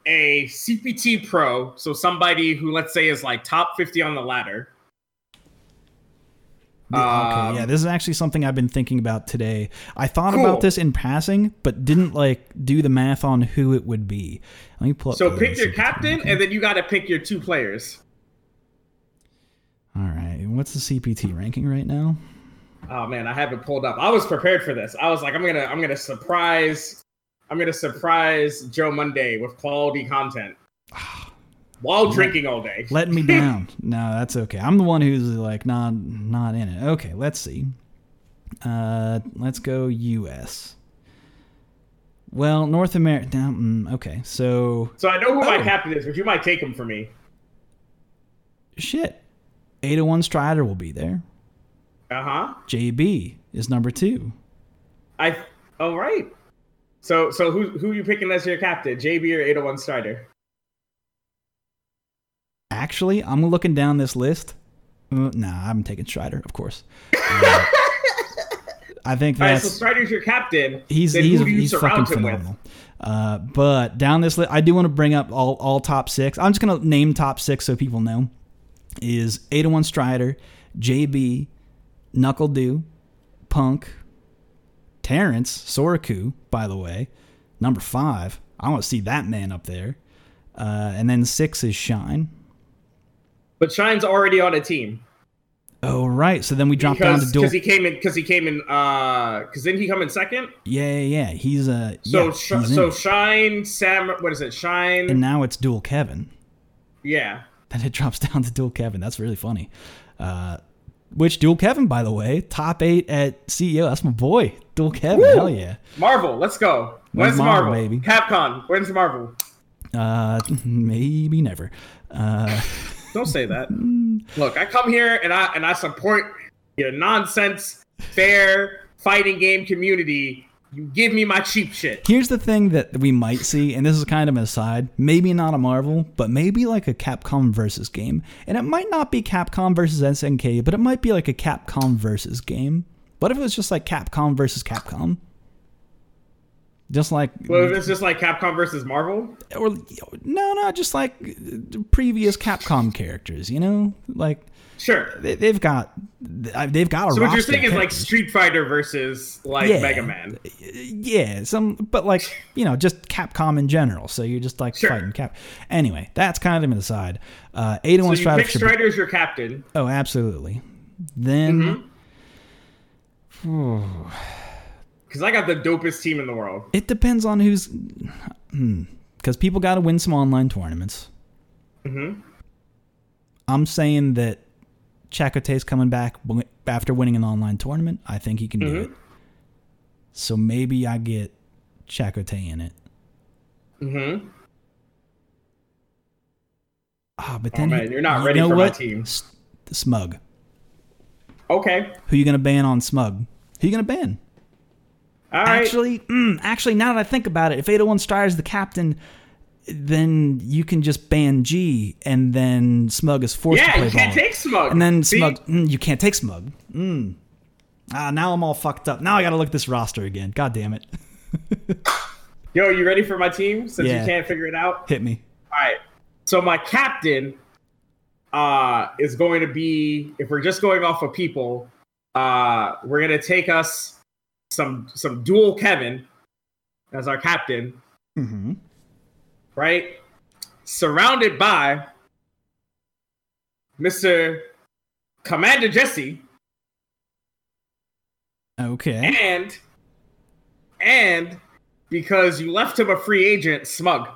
a CPT pro, so somebody who let's say is like top 50 on the ladder.
Yeah, okay,
Um,
yeah, this is actually something I've been thinking about today. I thought
Cool.
about this in passing, but didn't like do the math on who it would be. Let me pull up.
So pick your captain, and then you got to pick your two players.
All right, what's the CPT ranking right now?
Oh man, I haven't pulled up. I was prepared for this. I was like, I'm gonna, I'm gonna surprise, I'm gonna surprise Joe Monday with quality content while drinking all day.
Letting me down. no, that's okay. I'm the one who's like not not in it. Okay, let's see. Uh, let's go U.S. Well, North America. Mm, okay, so
So I know who my
Oh.
captain is, but you might take him for me.
shit. 801 Strider will be there.
Uh huh.
JB is number two.
I. All right. So, so who who you picking as your captain, JB or 801 Strider?
Actually, I'm looking down this list. Uh, nah, I'm taking Strider, of course. Uh, I think
All right,
that's
so Strider's your captain.
he's
then
he's
who do you
he's fucking
surround him with?
phenomenal. Uh, but down this list, I do want to bring up all all top six. I'm just gonna name top six so people know. Is 801 Strider, JB, NuckleDu, Punk, Terrence, Soraku, by the way, number five. I want to see that man up there. Uh, and then six is Shine.
But Shine's already on a team
Oh right, so then we drop down to
because
dual.
because he came in because he came in uh because didn't he come in second?
yeah, yeah, yeah. He's uh,
So
yeah,
Sh-
he's
so Shine Sam what is it Shine
and now it's dual Kevin.
yeah
Then it drops down to dual Kevin. That's really funny. Uh, which dual Kevin, by the way, top eight at CEO. That's my boy, dual Kevin.
Woo!
Hell yeah.
Marvel let's go
When's Marvel,
Marvel,
baby?
Capcom when's Marvel
Uh, maybe never. Uh,
don't say that look I come here and I and I support your nonsense fair fighting game community you give me my cheap shit
here's the thing that we might see, and this is kind of an aside. Maybe not a Marvel, but maybe like a Capcom versus game. And it might not be Capcom versus SNK, but it might be like a Capcom versus game. What if it was just like Capcom versus Capcom? Just like
well if it's just like Capcom versus Marvel
or no, no, just like previous Capcom characters, you know, like
sure
they, they've got they've got a.
so what you're saying is like. Street Fighter versus like
Yeah.
Mega Man
yeah, some, but like you know, just Capcom in general. So you're just like
Sure.
fighting Cap. Anyway, that's kind of an aside. Uh, eight and
so
one
you
Strider.
pick Strider as your captain
oh, absolutely. Then.
Mm-hmm. Because I got the dopest team in the world.
It depends on who's. Because people got to win some online tournaments.
Mm-hmm.
I'm saying that Chakote's coming back after winning an online tournament. I think he can do
Mhm.
it. So maybe I get Chakote in it.
Mm-hmm.
Ah, but
Oh
then
man, you're not
you
ready for my
what?
team.
S- Smug.
Okay.
Who you gonna ban on Smug? Who you gonna ban?
All right.
Actually, mm, actually, now that I think about it, if 801 Strider is the captain, then you can just ban G, and then Smug is forced to
yeah,
play
you can't
ball.
take smug.
and then
See?
Smug, mm, you can't take Smug. Mm. Ah, now I'm all fucked up. Now I gotta look at this roster again. God damn it.
Yo, you ready for my team? Since
Yeah.
you can't figure it out.
Hit me.
All right. So my captain uh is going to be if we're just going off of people, uh we're going to take us some some dual Kevin as our captain,
Mm-hmm.
Right? Surrounded by Mr. Commander Jesse
Okay.
and and because you left him a free agent, Smug.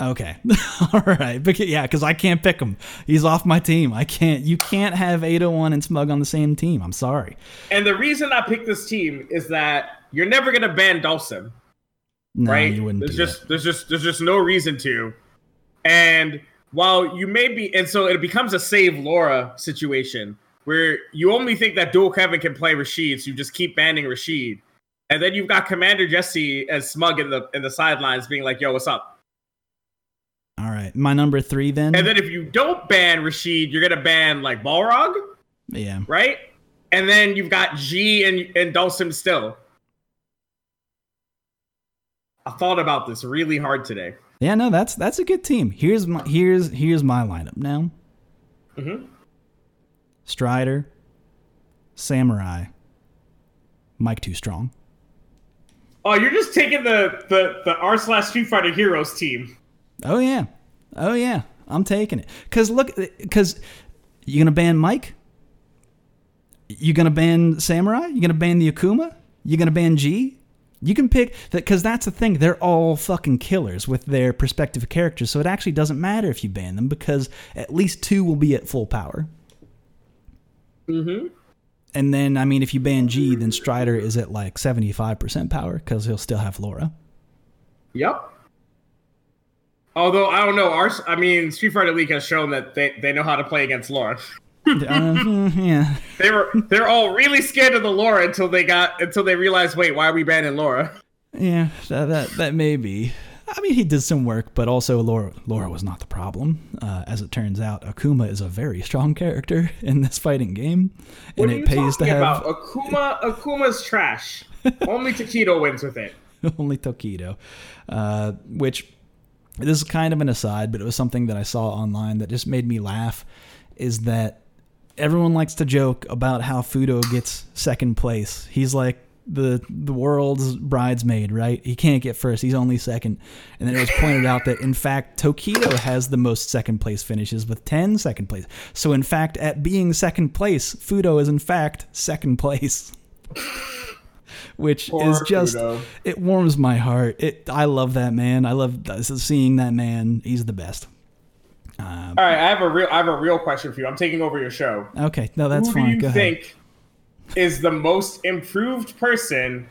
Okay. all right. Because, yeah, because I can't pick him. He's off my team. I can't. You can't have 801 and Smug on the same team. I'm sorry.
And the reason I picked this team is that you're never gonna ban Dhalsim.
No,
right?
you wouldn't
there's just there's just there's just no reason to. And while you may be and so it becomes a save Laura situation where you only think that dual Kevin can play Rashid, so you just keep banning Rashid. And then you've got Commander Jesse and Smug in the in the sidelines being like, yo, what's up?
All right. My number three then.
And then if you don't ban Rashid, you're gonna ban like Balrog,
yeah.
right? And then you've got G and and Dhalsim still. I thought about this really hard today.
Yeah, no, that's that's a good team. Here's my here's here's my lineup now.
Mhm.
Strider, Samurai, Mike Too Strong.
Oh, you're just taking the the the R slash Street Fighter Heroes team.
Oh yeah, oh yeah, I'm taking it. Cause look, cause you gonna ban Mike? You gonna ban Samurai? You gonna ban the Akuma? You gonna ban G? You can pick that because that's the thing. They're all fucking killers with their perspective characters. So it actually doesn't matter if you ban them because at least two will be at full power.
Mm-hmm.
And then, I mean, if you ban G, then Strider is at like 75% power because he'll still have Laura.
Yep. Although I don't know, our I mean, Street Fighter League has shown that they, they know how to play against Laura.
Uh, yeah.
They were they're all really scared of the Laura until they got until they realized, wait, why are we banning Laura?
Yeah, that, that, that may be. I mean, he did some work, but also Laura, Laura was not the problem. Uh, as it turns out, Akuma is a very strong character in this fighting game, and it pays to have
about? Akuma Akuma's trash. Only Tokido wins with it.
only Tokido, uh, which this is kind of an aside, but it was something that I saw online that just made me laugh. Is that everyone likes to joke about how Fuudo gets second place? He's like the the world's bridesmaid, right? He can't get first; he's only second. And then it was pointed out that in fact Tokido has the most second place finishes with 10 second place. So in fact, at being second place, Fuudo is in fact second place. Which
Poor
is just
Fuudo.
it warms my heart. It I love that man. I love seeing that man. He's the best. Um,
All right, I have a real I have a real question for you. I'm taking over your show.
okay, no, that's
Who
fine.
do you
Go ahead.
think is the most improved person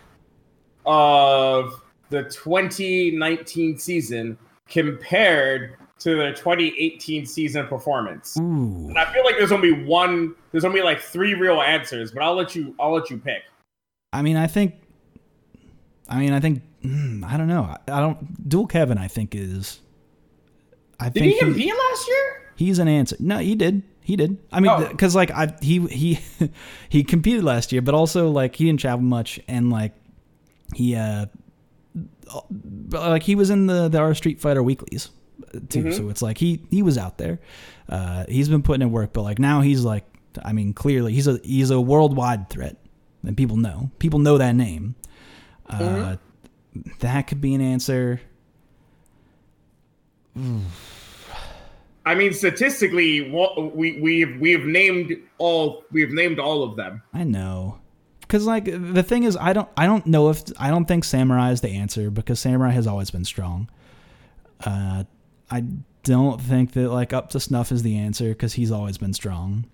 of the 2019 season compared to their 2018 season performance?
Ooh,
And I feel like there's only one. There's only like three real answers, but I'll let you. I'll let you pick.
I mean, I think. I mean, I think. mm, I don't know. I, I don't. Dual Kevin, I think is. I
Did
think
he compete last year?
he's an answer. No, he did. He did. I mean,
Oh.
because like I he he he competed last year, but also like he didn't travel much, and like he uh like he was in the the R Street Fighter weeklies too.
Mhm.
So it's like he he was out there. Uh, he's been putting in work, but like now he's like, I mean, clearly he's a he's a worldwide threat, and people know people know that name. Uh, That could be an answer.
I mean, statistically, we we've we've named all we've named all of them.
I know. because like the thing is, I don't I don't know if I don't think Samurai is the answer because Samurai has always been strong. Uh, I don't think that like up to snuff is the answer because he's always been strong.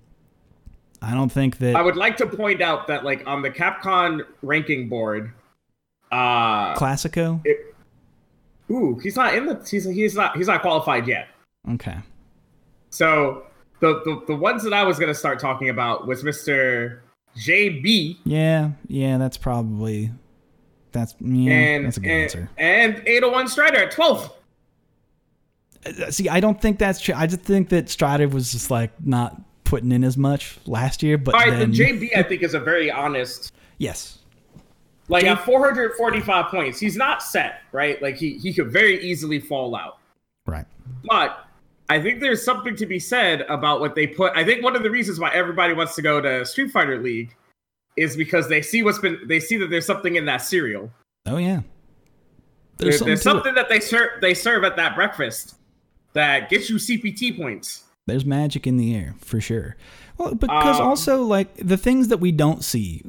I don't think that
I would like to point out that like on the Capcom ranking board, uh,
Classico.
it, ooh, he's not in the he's he's not he's not qualified yet.
Okay.
So the the, the ones that I was gonna start talking about was Mr. JB
Yeah, yeah, that's probably that's yeah,
and
that's a good
and,
answer.
and 801 Strider at 12th.
Uh, See, I don't think that's true. I just think that Strider was just like not putting in as much last year, but
All right,
then
the JB I think is a very honest
yes,
like
J-
at 445 points. He's not set right. Like he he could very easily fall out.
right.
But I think there's something to be said about what they put. I think one of the reasons why everybody wants to go to Street Fighter League is because they see what's been they see that there's something in that cereal.
Oh yeah.
There's,
something
there's something that they serve they serve at that breakfast that gets you CPT points.
There's magic in the air for sure. Well, because
Um,
also like the things that we don't see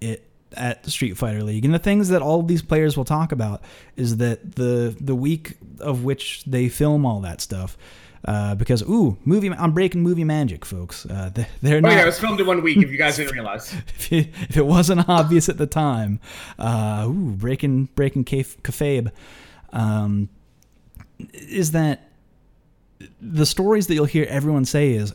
it at Street Fighter League, and the things that all these players will talk about is that the the week of which they film all that stuff. Uh, because ooh, movie, I'm breaking movie magic, folks. Uh, they- they're
Oh
not.
yeah, it was filmed in one week. If you guys didn't realize,
if, it, if it wasn't obvious at the time, uh, ooh, breaking breaking kayf- kayfabe, um, is that the stories that you'll hear everyone say is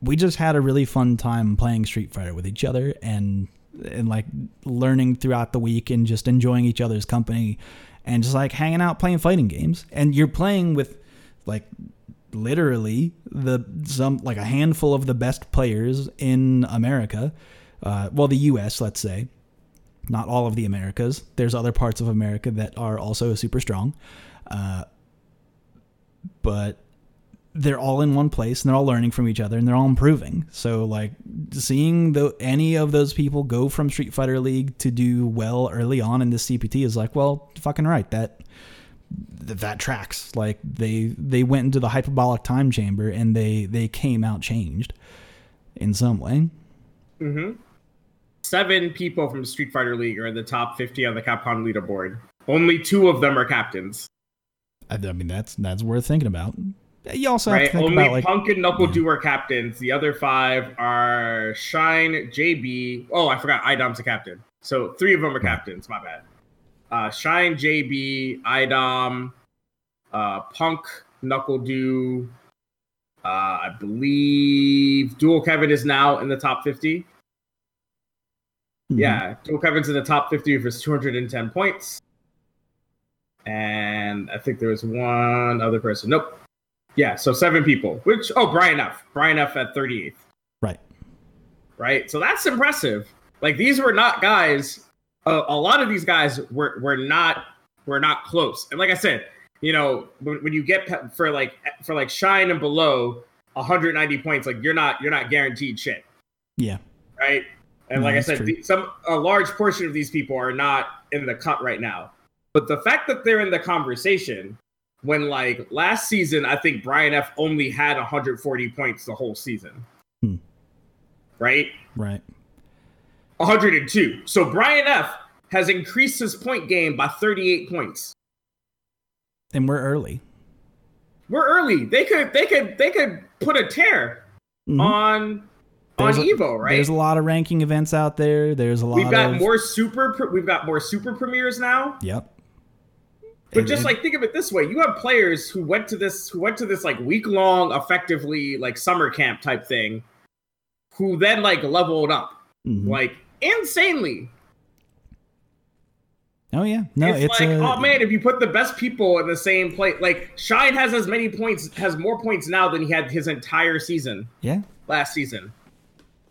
we just had a really fun time playing Street Fighter with each other and and like learning throughout the week and just enjoying each other's company and just like hanging out playing fighting games and you're playing with like literally the some like a handful of the best players in America uh, well the US let's say not all of the Americas there's other parts of America that are also super strong uh, but they're all in one place and they're all learning from each other and they're all improving. So like seeing the any of those people go from Street Fighter League to do well early on in this CPT is like, well, fucking right. That th- that tracks. Like they they went into the hyperbolic time chamber and they they came out changed in some way. Mm-hmm.
seven people from Street Fighter League are in the top 50 on the Capcom leaderboard. Only two of them are captains.
I, I mean that's that's worth thinking about. You also have
right?
to think
Only
about like
Punk and NuckleDu are captains. The other five are Shine, JB. Oh, I forgot. Idom's a captain. So three of them are captains. My bad. Uh, Shine, JB, Idom, uh, Punk, NuckleDu. Uh, I believe Dual Kevin is now in the top 50.
mhm.
Yeah, Dual Kevin's in the top 50 for his 210 points. And I think there was one other person. Nope. Yeah, so seven people. Which oh, Brian F. Brian F. at 38th.
right.
Right. So that's impressive. Like these were not guys. A, a lot of these guys were were not were not close. And like I said, you know, when, when you get pe- for like for like Shine and below 190 points, like you're not you're not guaranteed shit
Yeah.
right? And
No,
like I said, the, some a large portion of these people are not in the cut right now. But the fact that they're in the conversation, when like last season, I think Brian F only had 140 points the whole season,
Hmm.
right?
Right.
102. So Brian F has increased his point game by 38 points.
And we're early.
We're early. They could they could they could put a tear
Mhm.
on
There's
on
a-
Evo, right?
There's a lot of ranking events out there. There's a lot
We've got
of
more super we've got more super premieres now.
Yep.
But
And-
just like think of it this way, you have players who went to this who went to this like week long, effectively like summer camp type thing, who then like leveled up
Mhm.
like insanely.
oh yeah, no,
it's,
it's,
like,
a,
oh man, if you put the best people in the same place, like Shine has as many points, has more points now than he had his entire season
yeah,
last season.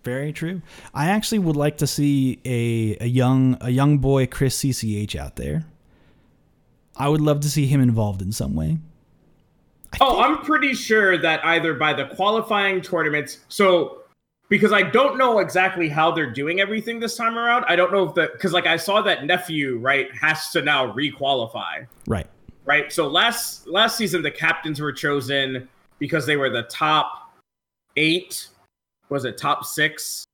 very true. I actually would like to see a a young a young boy Chris CCH out there. I would love to see him involved in some way.
Oh, I'm pretty sure that either by the qualifying tournaments, so because I don't know exactly how they're doing everything this time around. I don't know if the because like I saw that nephew right has to now requalify
Right.
right. So last last season the captains were chosen because they were the top eight. Was it top six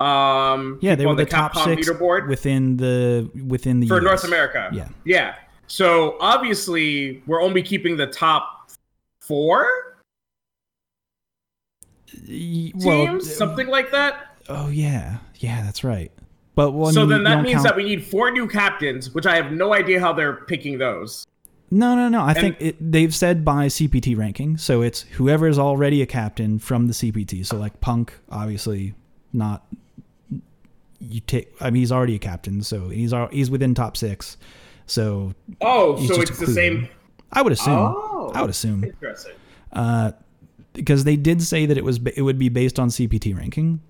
Um,
Yeah, they were
on
the, top six
leaderboard
within the within the
for
US.
North America.
Yeah.
yeah. So obviously, we're only keeping the top four teams,
Well,
something like that.
oh yeah, yeah, that's right. But well, I
so
mean,
then that means
count-
that we need four new captains, which I have no idea how they're picking those.
No, no, no. I think it, they've said by CPT ranking, so it's whoever is already a captain from the CPT. So like Punk, obviously not. You take. I mean, he's already a captain, so he's he's within top six. So
Oh, so it's the same.
I would assume.
Oh,
I would assume
Interesting.
uh, because they did say that it was it would be based on CPT ranking.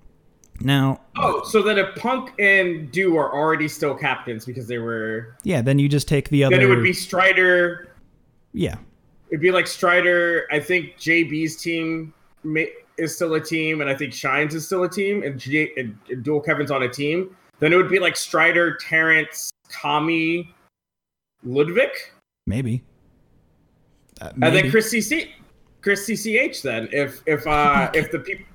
Now,
Oh, so then if Punk and Do are already still captains because they were,
yeah, then you just take the other.
then it would be Strider.
yeah,
It'd be like Strider. I think JB's team is still a team, and I think Shines is still a team, and, J- and, Dual Kevin's on a team. Then it would be like Strider, Terrence, Tommy, Ludwig,
maybe. Uh,
and then
maybe.
Chris CC, Chris CCH. Then if if uh if the people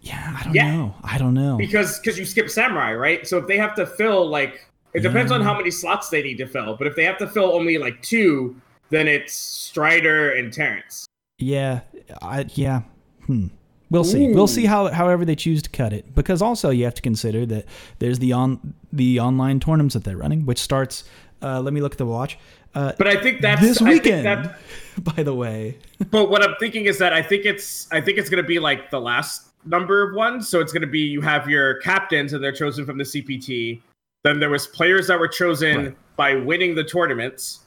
Yeah, I don't
Yeah.
know. I don't know.
because because you skip Samurai, right? So if they have to fill like it depends on how many slots they need to fill. But if they have to fill only like two, then it's Strider and Terrence.
Yeah, I yeah. Hmm. We'll see. We'll see how however they choose to cut it. Because also you have to consider that there's the on the online tournaments that they're running, which starts. Uh, let me look at the watch. Uh,
But I think that's
this
I think
weekend,
that-
by the way.
but what I'm thinking is that I think it's I think it's gonna be like the last number of ones. So it's gonna be you have your captains and they're chosen from the CPT. Then there was players that were chosen
Right.
by winning the tournaments.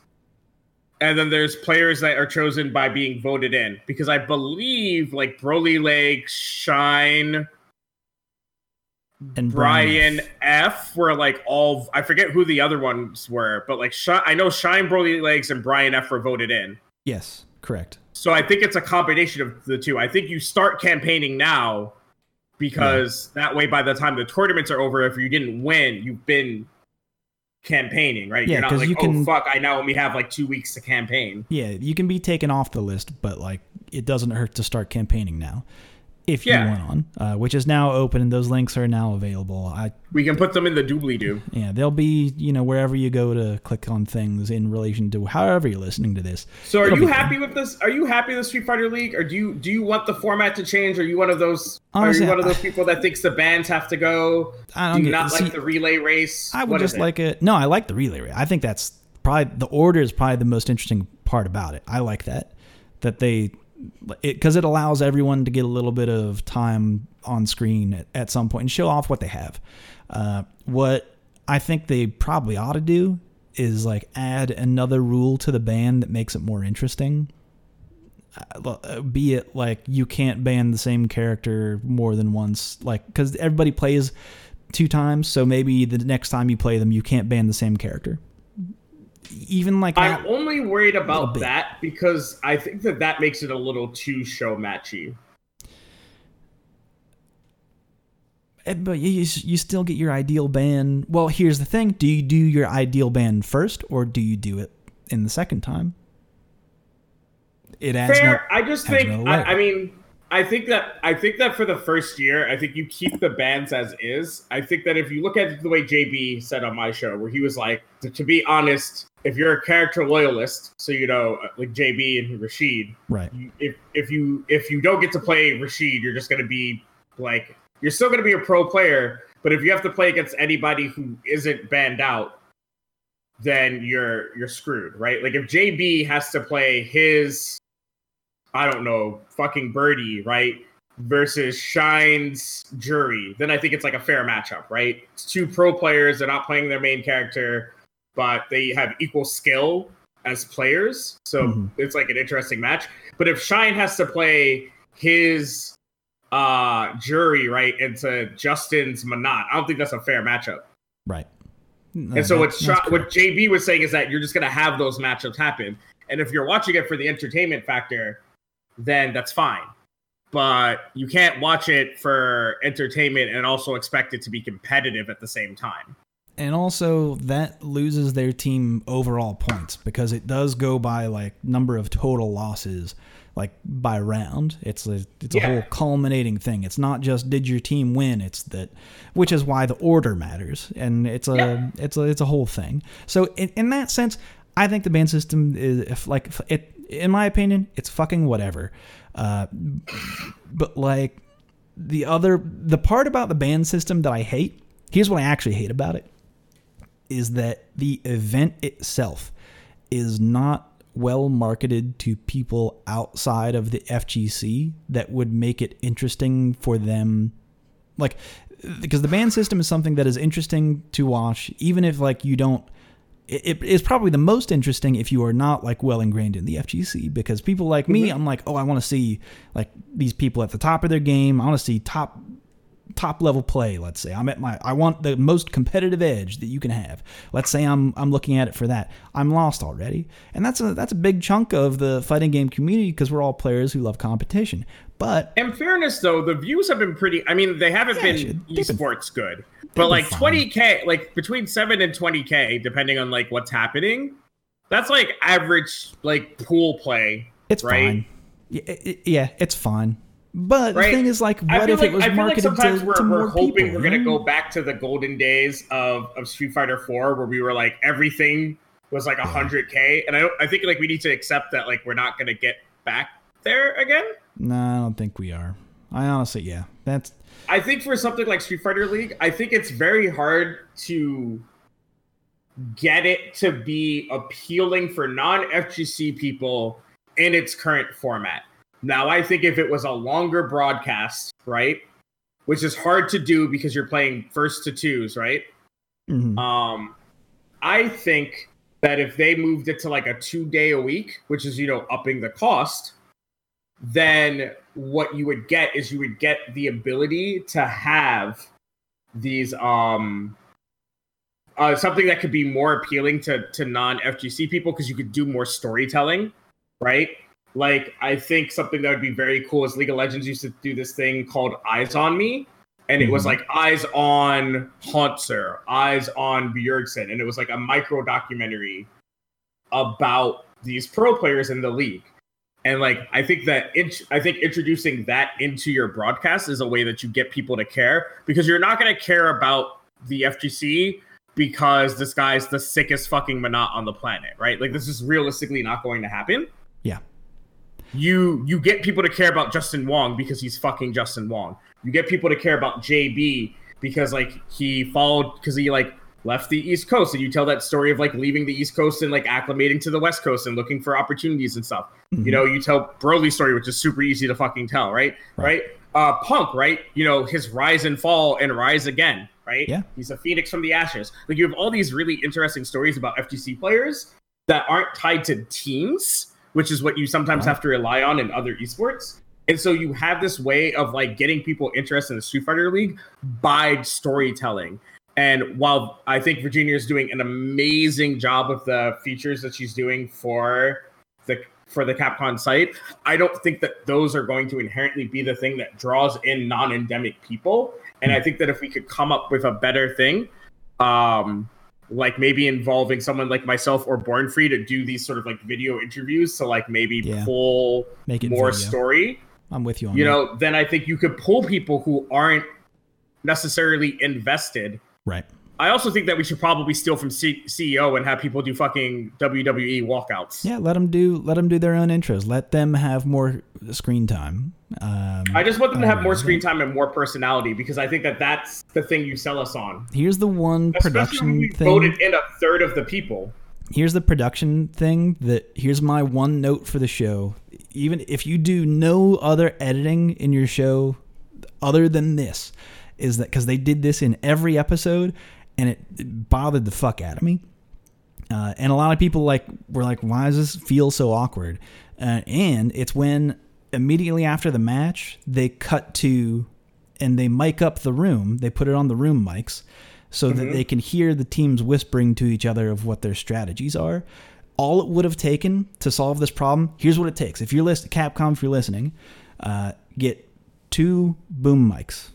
And then there's players that are chosen by being voted in. Because I believe like Broly Leg, Shine,
And
Brian
F.
F were like all I forget who the other ones were, but like I know Shine Brolylegs and Brian F were voted in.
Yes, correct.
So I think it's a combination of the two. I think you start campaigning now because that way by the time the tournaments are over, if you didn't win, you've been campaigning, right?
Yeah,
You're not like,
you oh, can-
oh fuck, I now only have like two weeks to campaign.
Yeah, you can be taken off the list, but like it doesn't hurt to start campaigning now. If you
Yeah.
want on, uh, which is now open and those links are now available. I
We can put them in the doobly doo.
yeah, they'll be you know wherever you go to click on things in relation to however you're listening to this.
So are
It'll
you happy with this? Are you happy with the Street Fighter League, or do you do you want the format to change? Are you one of those?
Honestly,
are you one of
I-
those people that thinks the bands have to go?
I
Do
don't
you
get-
not
see,
like the relay race?
I would
What
just
it?
like it. No, I like the relay race. I think that's probably the order is probably the most interesting part about it. I like that that they because it, allows everyone to get a little bit of time on screen at, at some point and show off what they have. Uh, what I think they probably ought to do is like add another rule to the ban that makes it more interesting. Uh, be it like you can't ban the same character more than once, like because everybody plays two times, so maybe the next time you play them, you can't ban the same character. Even like
I'm only worried about that because I think that that makes it a little too show matchy.
Eh, but you, you you still get your ideal band. Well, here's the thing: do you do your ideal band first, or do you do it in the second time? It adds
Fair.
no.
I just think.
no
I. I mean, I think that I think that for the first year, I think you keep the bands as is. I think that if you look at the way JB said on my show, where he was like, to, to be honest, if you're a character loyalist, so you know, uh, like JB and Rashid,
right.
you- if if you if you don't get to play Rashid, you're just gonna be like you're still gonna be a pro player. But if you have to play against anybody who isn't banned out, then you're you're screwed, right? Like if JB has to play his, I don't know, fucking birdie, right? Versus Shine's Juri, then I think it's like a fair matchup, right? It's two pro players, they're not playing their main character, but they have equal skill as players. So
Mhm.
it's like an interesting match. But if Shine has to play his uh Juri right into Justin's Menat, I don't think that's a fair matchup.
Right. No,
and so
that-
what what. JB was saying is that you're just gonna have those matchups happen. And if you're watching it for the entertainment factor, then that's fine. But you can't watch it for entertainment and also expect it to be competitive at the same time.
And also that loses their team overall points because it does go by like number of total losses like by round. It's a it's a
Yeah.
whole culminating thing. It's not just did your team win it's that which is why the order matters. And it's a
Yeah.
it's a it's a whole thing. So in, in that sense i think the ban system is if like if it in my opinion it's fucking whatever. Uh but like the other the part about the ban system that I hate, here's what I actually hate about it is that the event itself is not well marketed to people outside of the FGC that would make it interesting for them like because the band system is something that is interesting to watch even if like you don't it is probably the most interesting if you are not like well ingrained in the FGC because people like me, mm-hmm. I'm like, oh, I want to see like these people at the top of their game. I want to see top top level play. Let's say I'm at my, I want the most competitive edge that you can have. Let's say I'm I'm looking at it for that. I'm lost already, and that's a that's a big chunk of the fighting game community because we're all players who love competition. But
In fairness, though, the views have been pretty. I mean, they haven't
Yeah,
been
shit, they've been-
esports good, but like
fine.
twenty k, like between seven and twenty k, depending on like what's happening. That's like average like pool play.
it's
right?
fine. Yeah, it- yeah, it's fine. But
Right.
the thing is, like, what if
like,
it was
feel like
marketed
sometimes
to,
we're,
to
we're
more
hoping
people?
we're
you
gonna go back to the golden days of, of Street Fighter 4 where we were like everything was like 100k, and I don't, I think like we need to accept that like we're not gonna get back there again.
No, I don't think we are. I honestly, yeah, that's
I think for something like Street Fighter League, I think it's very hard to get it to be appealing for non FGC people in its current format. Now, I think if it was a longer broadcast, right, which is hard to do because you're playing first to twos, right?
mhm.
Um, I think that if they moved it to like a two day a week, which is you know upping the cost, then what you would get is you would get the ability to have these um uh, something that could be more appealing to to non FGC people because you could do more storytelling, right? Like I think something that would be very cool is League of Legends used to do this thing called Eyes on Me, and it was
Mhm.
like eyes on Hauntzer, eyes on Bjergsen, and it was like a micro documentary about these pro players in the league. And like I think that int- I think introducing that into your broadcast is a way that you get people to care because you're not going to care about the FGC because this guy's the sickest fucking Menat on the planet, right? Like this is realistically not going to happen.
Yeah.
You you get people to care about Justin Wong because he's fucking Justin Wong. You get people to care about JB because like he followed because he like left the East Coast and you tell that story of like leaving the East Coast and like acclimating to the West Coast and looking for opportunities and stuff.
Mhm.
You know, you tell Broly's story, which is super easy to fucking tell, right?
Right.
Right. Uh, Punk, right? You know, his rise and fall and rise again, right?
Yeah.
He's a phoenix from the ashes. Like you have all these really interesting stories about FGC players that aren't tied to teams, which is what you sometimes have to rely on in other esports. And so you have this way of like getting people interested in the Street Fighter League by storytelling. And while I think Virginia is doing an amazing job of the features that she's doing for the for the Capcom site, I don't think that those are going to inherently be the thing that draws in non-endemic people. And I think that if we could come up with a better thing, um, like maybe involving someone like myself or Born Free to do these sort of like video interviews to like maybe
Yeah.
pull
Make it
more
video.
story
I'm with you on
you
that.
know, then I think you could pull people who aren't necessarily invested.
right?
I also think that we should probably steal from C- CEO and have people do fucking WWE walkouts.
Yeah, let them do let them do their own intros. Let them have more screen time. Um,
I just want them to have more
uh,
screen time and more personality because I think that that's the thing you sell us on.
Here's the one
Especially when
production
we
thing.
voted in a third of the people.
here's the production thing that here's my one note for the show even if you do no other editing in your show other than this is that because they did this in every episode and it, it bothered the fuck out of me. Uh, and a lot of people like were like why does this feel so awkward? Uh, and it's when immediately after the match they cut to and they mic up the room. They put it on the room mics so that they can hear the teams whispering to each other of what their strategies are. All it would have taken to solve this problem here's what it takes. If you're listening capcom if you're listening uh, get two boom mics.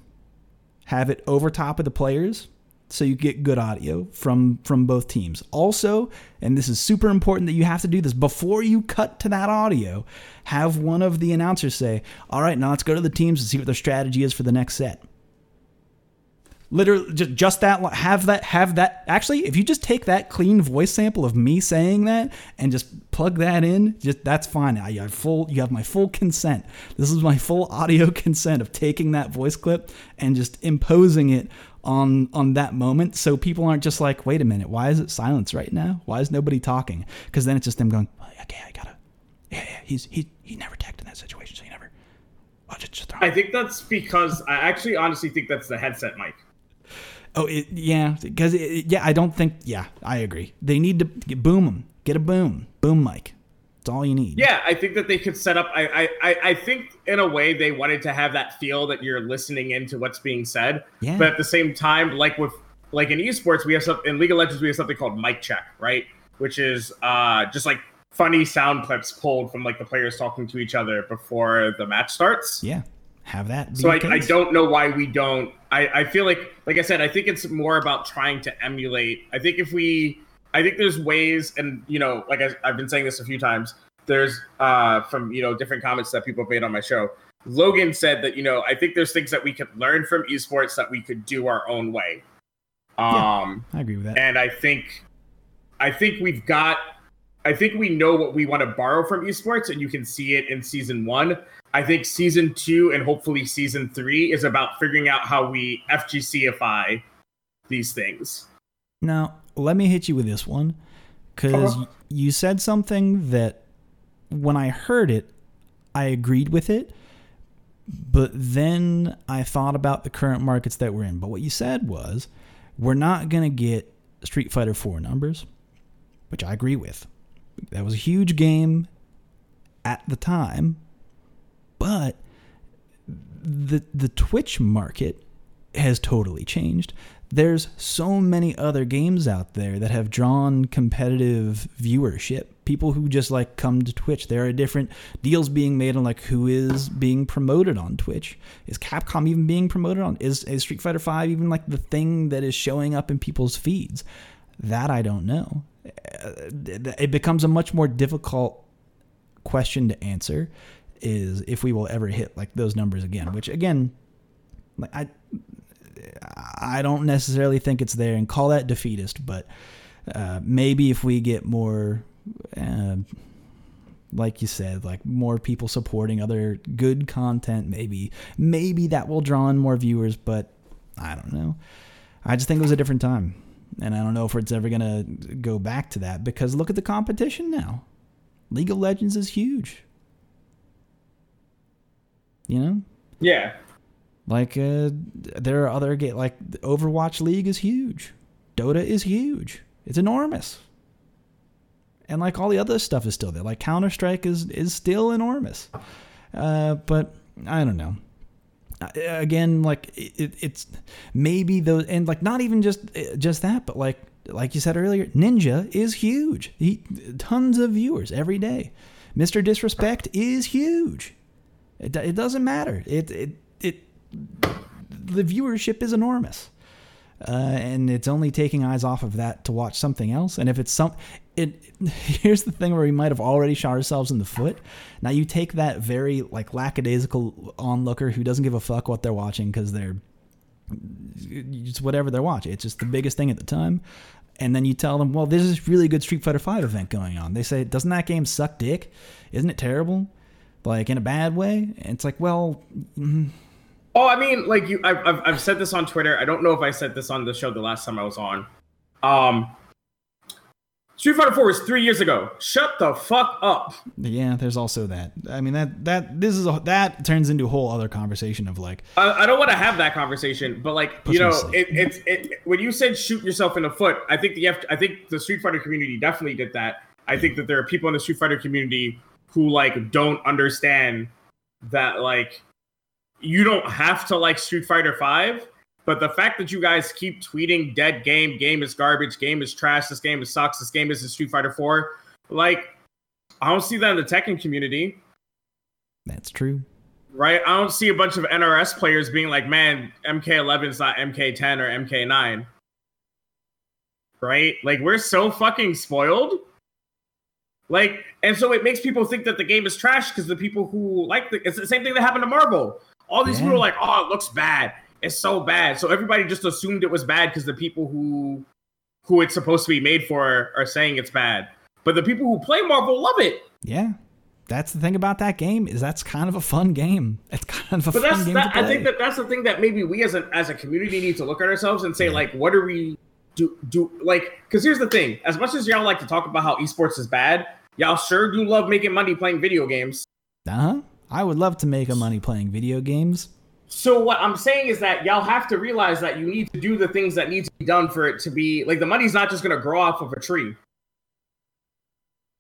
Have it over top of the players so you get good audio from from both teams. Also, and this is super important that you have to do this before you cut to that audio, have one of the announcers say, "All right, now let's go to the teams and see what their strategy is for the next set." literally just, just that have that have that actually if you just take that clean voice sample of me saying that and just plug that in just that's fine I, have full you have my full consent this is my full audio consent of taking that voice clip and just imposing it on on that moment so people aren't just like wait a minute why is it silence right now why is nobody talking because then it's just them going okay i gotta yeah, yeah he's he he never tagged in that situation so he never
just, just I think that's because I actually honestly think that's the headset mic.
Oh, it, yeah, because yeah, I don't think. Yeah, I agree. They need to boom them. Get a boom, boom mic. It's all you need.
Yeah, I think that they could set up. I, I, I think in a way they wanted to have that feel that you're listening into what's being said. Yeah. But at the same time, like with like in esports, we have some in League of Legends, we have something called mic check, right? Which is uh just like funny sound clips pulled from like the players talking to each other before the match starts.
Yeah have that.
so I, I, don't know why we don't. I, I feel like, like I said, I think it's more about trying to emulate. I think if we, I think there's ways, and you know, like I, I've been saying this a few times. There's uh from you know different comments that people have made on my show. Logan said that you know I think there's things that we could learn from esports that we could do our own way.
Um, yeah, I agree with that.
And I think, I think we've got. I think we know what we want to borrow from esports, and you can see it in season one. I think season two and hopefully season three is about figuring out how we FGCify these things.
Now, let me hit you with this one because uh-huh. you said something that when I heard it, I agreed with it. But then I thought about the current markets that we're in. But what you said was, we're not going to get Street Fighter 4 numbers, which I agree with. That was a huge game at the time but the the Twitch market has totally changed. There's so many other games out there that have drawn competitive viewership. People who just like come to Twitch. There are different deals being made on like who is being promoted on Twitch. Is Capcom even being promoted on? Is, is Street Fighter Five even like the thing that is showing up in people's feeds? That I don't know. Uh, it becomes a much more difficult question to answer is if we will ever hit like those numbers again, which again, like I, I don't necessarily think it's there and call that defeatist, but uh, maybe if we get more, uh, like you said, like more people supporting other good content, maybe maybe that will draw in more viewers. But I don't know. I just think it was a different time, and I don't know if it's ever gonna go back to that because look at the competition now. League of Legends is huge. You know?
Yeah.
Like uh, there are other ga- like Overwatch League is huge. Dota is huge. It's enormous. And like all the other stuff is still there. Like Counter Strike is is still enormous. Uh, but I don't know. Uh, again, like it, it's maybe those and like not even just uh, just that, but like like you said earlier, Ninja is huge. He tons of viewers every day. Mr. Disrespect is huge. It, it doesn't matter. It, it, it, the viewership is enormous. Uh, and it's only taking eyes off of that to watch something else. And if it's some, it here's the thing where we might have already shot ourselves in the foot. Now you take that very like lackadaisical onlooker who doesn't give a fuck what they're watching because they're just whatever they're watching. It's just the biggest thing at the time. And then you tell them, well, there's this really good Street Fighter Five event going on. They say, doesn't that game suck dick? Isn't it terrible? like in a bad way. And it's like, well. Mm.
Oh, I mean, like you, I've, I've, I've said this on Twitter. I don't know if I said this on the show the last time I was on. Um, Street Fighter 4 was three years ago. Shut the fuck up.
Yeah, there's also that. I mean that that this is a, that turns into a whole other conversation of like.
I, I don't want to have that conversation, but like you know, it, it's it, when you said shoot yourself in the foot. I think the F, I think the Street Fighter community definitely did that. I think that there are people in the Street Fighter community who like don't understand that like you don't have to like Street Fighter 5, but the fact that you guys keep tweeting dead game, game is garbage, game is trash, this game is sucks, this game isn't Street Fighter 4, like I don't see that in the Tekken community.
That's true.
Right? I don't see a bunch of NRS players being like, man, MK11 is not MK10 or MK9. right? Like we're so fucking spoiled. Like, and so it makes people think that the game is trash because the people who like the it's the same thing that happened to Marvel. All these
Yeah.
people are like, oh, it looks bad. It's so bad. So everybody just assumed it was bad because the people who who it's supposed to be made for are saying it's bad. But the people who play Marvel love it.
Yeah. That's the thing about that game is that's kind of a fun game. It's kind of a
But
fun game
that,
to play.
I think that that's the thing that maybe we as a as a community need to look at ourselves and say
Yeah.
like, what are we do do like? Because here's the thing: as much as y'all like to talk about how esports is bad, y'all sure do love making money playing video games.
uh-huh. I would love to make a money playing video games.
So what I'm saying is that y'all have to realize that you need to do the things that need to be done for it to be like the money's not just gonna grow off of a tree.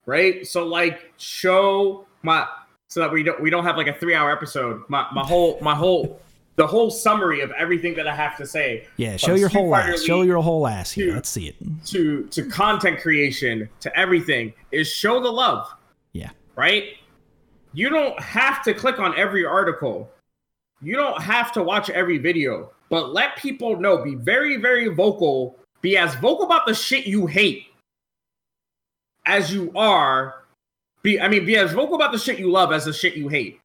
Right? So like show my so that we don't we don't have like a three hour episode. My my whole my whole the whole summary of everything that I have to say
Yeah, show your
Street
whole
Fighter
ass. Show your whole ass here.
to-
Let's see it.
to to content creation to everything is show the love.
Yeah.
right? You don't have to click on every article. You don't have to watch every video, but let people know. Be very, very vocal. Be as vocal about the shit you hate as you are. Be, I mean, be as vocal about the shit you love as the shit you hate.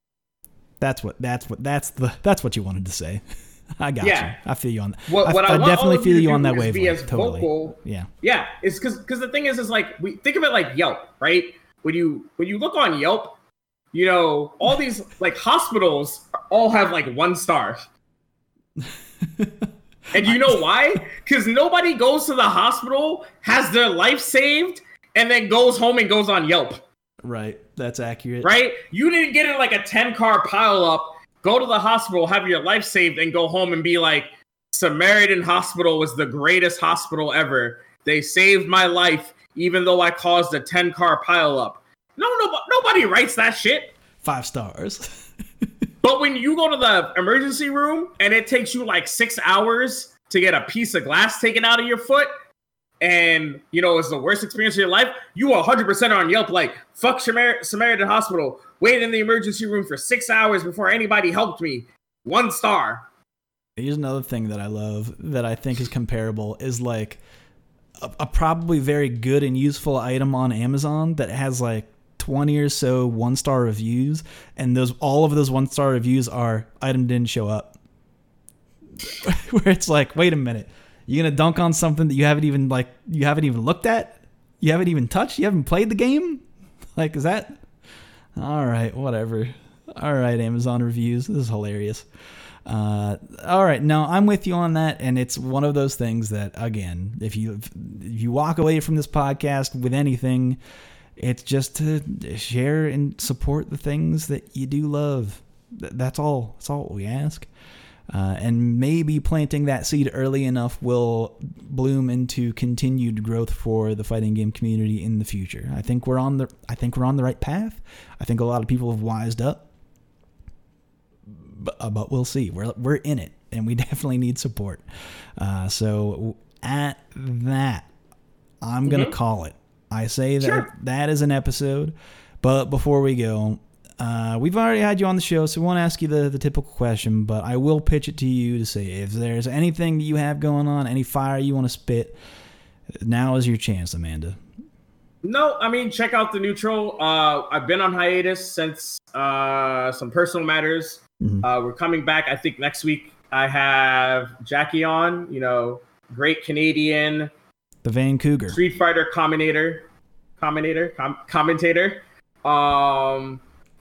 That's what that's what that's the that's what you wanted to say. I got
Yeah.
you. I feel you on that.
What,
I,
what I,
definitely feel you on that
wave. Be as
Totally.
vocal
Yeah.
Yeah, it's because because the thing is, is like we think of it like Yelp, right? When you when you look on Yelp, you know all these like hospitals all have like one star, and you know why? Because nobody goes to the hospital, has their life saved, and then goes home and goes on Yelp,
Right. That's accurate.
right? You didn't get in like a ten car pile up, go to the hospital, have your life saved, and go home and be like, Samaritan Hospital was the greatest hospital ever. They saved my life, even though I caused a 10 car pileup. No, no, nobody writes that shit.
Five stars.
But when you go to the emergency room and it takes you like six hours to get a piece of glass taken out of your foot, and you know it's the worst experience of your life, you 100% on Yelp like fuck Samar- Samaritan Hospital. Waited in the emergency room for six hours before anybody helped me. One star.
Here's another thing that I love that I think is comparable is like a, a probably very good and useful item on Amazon that has like 20 or so one star reviews and those all of those one star reviews are item didn't show up. Where it's like, wait a minute, you're gonna dunk on something that you haven't even like you haven't even looked at, you haven't even touched, you haven't played the game. Like, is that all right? Whatever. All right, Amazon reviews. This is hilarious. Uh, all right, no, I'm with you on that, and it's one of those things that, again, if you if you walk away from this podcast with anything, it's just to share and support the things that you do love. That's all. That's all we ask. Uh, and maybe planting that seed early enough will bloom into continued growth for the fighting game community in the future. I think we're on the I think we're on the right path. I think a lot of people have wised up but, uh, but we'll see. We're we're in it, and we definitely need support. Uh, so at that, I'm gonna call it. I say that
Sure.
that is an episode. But before we go, uh, we've already had you on the show, so we won't ask you the, the typical question. But I will pitch it to you to say if there's anything that you have going on, any fire you want to spit, now is your chance, Amanda.
No, I mean check out the neutral. Uh, I've been on hiatus since uh, some personal matters.
Mhm.
Uh, we're coming back. I think next week I have Jackie on. You know, great Canadian
The Vancouver.
Street Fighter commentator, commentator, com- commentator. Um,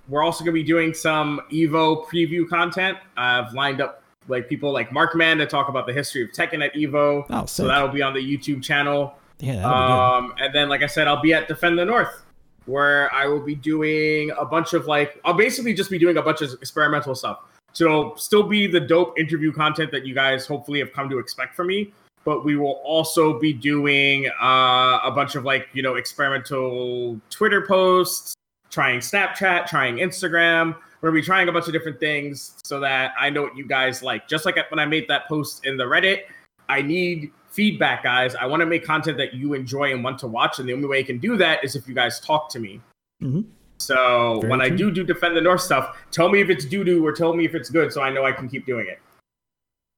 we're also gonna be doing some Evo preview content. I've lined up like people like Markman to talk about the history of Tekken at Evo.
Oh,
so that'll be on the YouTube channel.
Yeah.
Um, and then, like I said, I'll be at Defend the North, where I will be doing a bunch of like, I'll basically just be doing a bunch of experimental stuff. So it'll still be the dope interview content that you guys hopefully have come to expect from me. But we will also be doing uh, a bunch of like, you know, experimental Twitter posts, trying Snapchat, trying Instagram. We're gonna be trying a bunch of different things so that I know what you guys like. Just like when I made that post in the Reddit, I need feedback, guys. I want to make content that you enjoy and want to watch, and the only way I can do that is if you guys talk to me.
Mhm.
So
Very
when I do do defend the North stuff, tell me if it's doo doo or tell me if it's good, so I know I can keep doing it.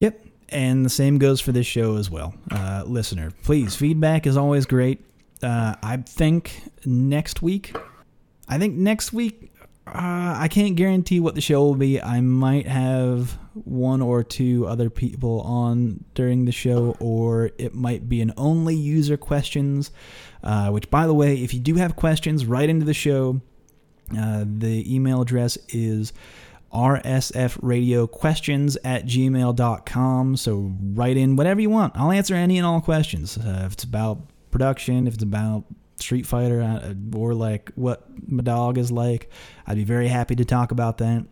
Yep. And the same goes for this show as well, uh, listener. Please, feedback is always great. Uh, I think next week, I think next week, uh, I can't guarantee what the show will be. I might have one or two other people on during the show, or it might be an only user questions. Uh, which, by the way, if you do have questions, write into the show. Uh, the email address is rsfradioquestions at gmail.com. So write in whatever you want. I'll answer any and all questions. Uh, if it's about production, if it's about Street Fighter, uh, or like what my dog is like, I'd be very happy to talk about that.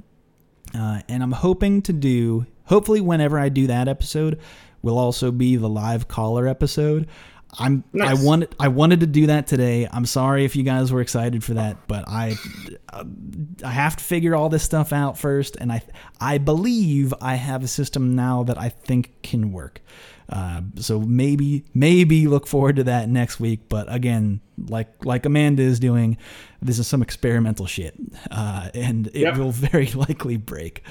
Uh, and I'm hoping to do, hopefully, whenever I do that episode, will also be the live caller episode. I'm nice. I wanted I wanted to do that today. I'm sorry if you guys were excited for that, but I I have to figure all this stuff out first, and I I believe I have a system now that I think can work. Uh, so maybe maybe look forward to that next week. But again, like like Amanda is doing, this is some experimental shit, uh, and it yep. will very likely break.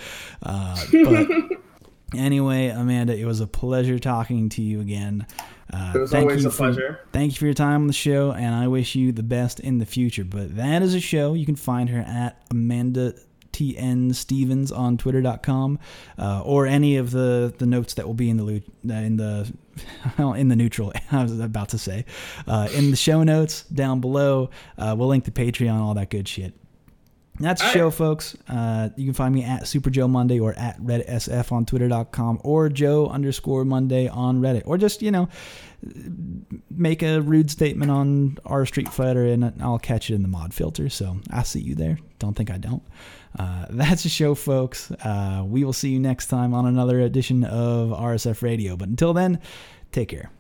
Uh, but anyway, Amanda, it was a pleasure talking to you again.
Uh, it was always a for, pleasure.
Thank you for your time on the show, and I wish you the best in the future. But that is a show. You can find her at Amanda TN Stevens on Twitter.com, uh, or any of the, the notes that will be in the uh, in the in the neutral. I was about to say uh, in the show notes down below. Uh, we'll link the Patreon, all that good shit. That's the show, folks. Uh, you can find me at Super Joe Monday or at RedSF on Twitter.com or Joe underscore Monday on Reddit. Or just, you know, make a rude statement on our Street Fighter and I'll catch it in the mod filter. So I'll see you there. Don't think I don't. Uh, that's the show, folks. Uh, we will see you next time on another edition of RSF Radio. But until then, take care.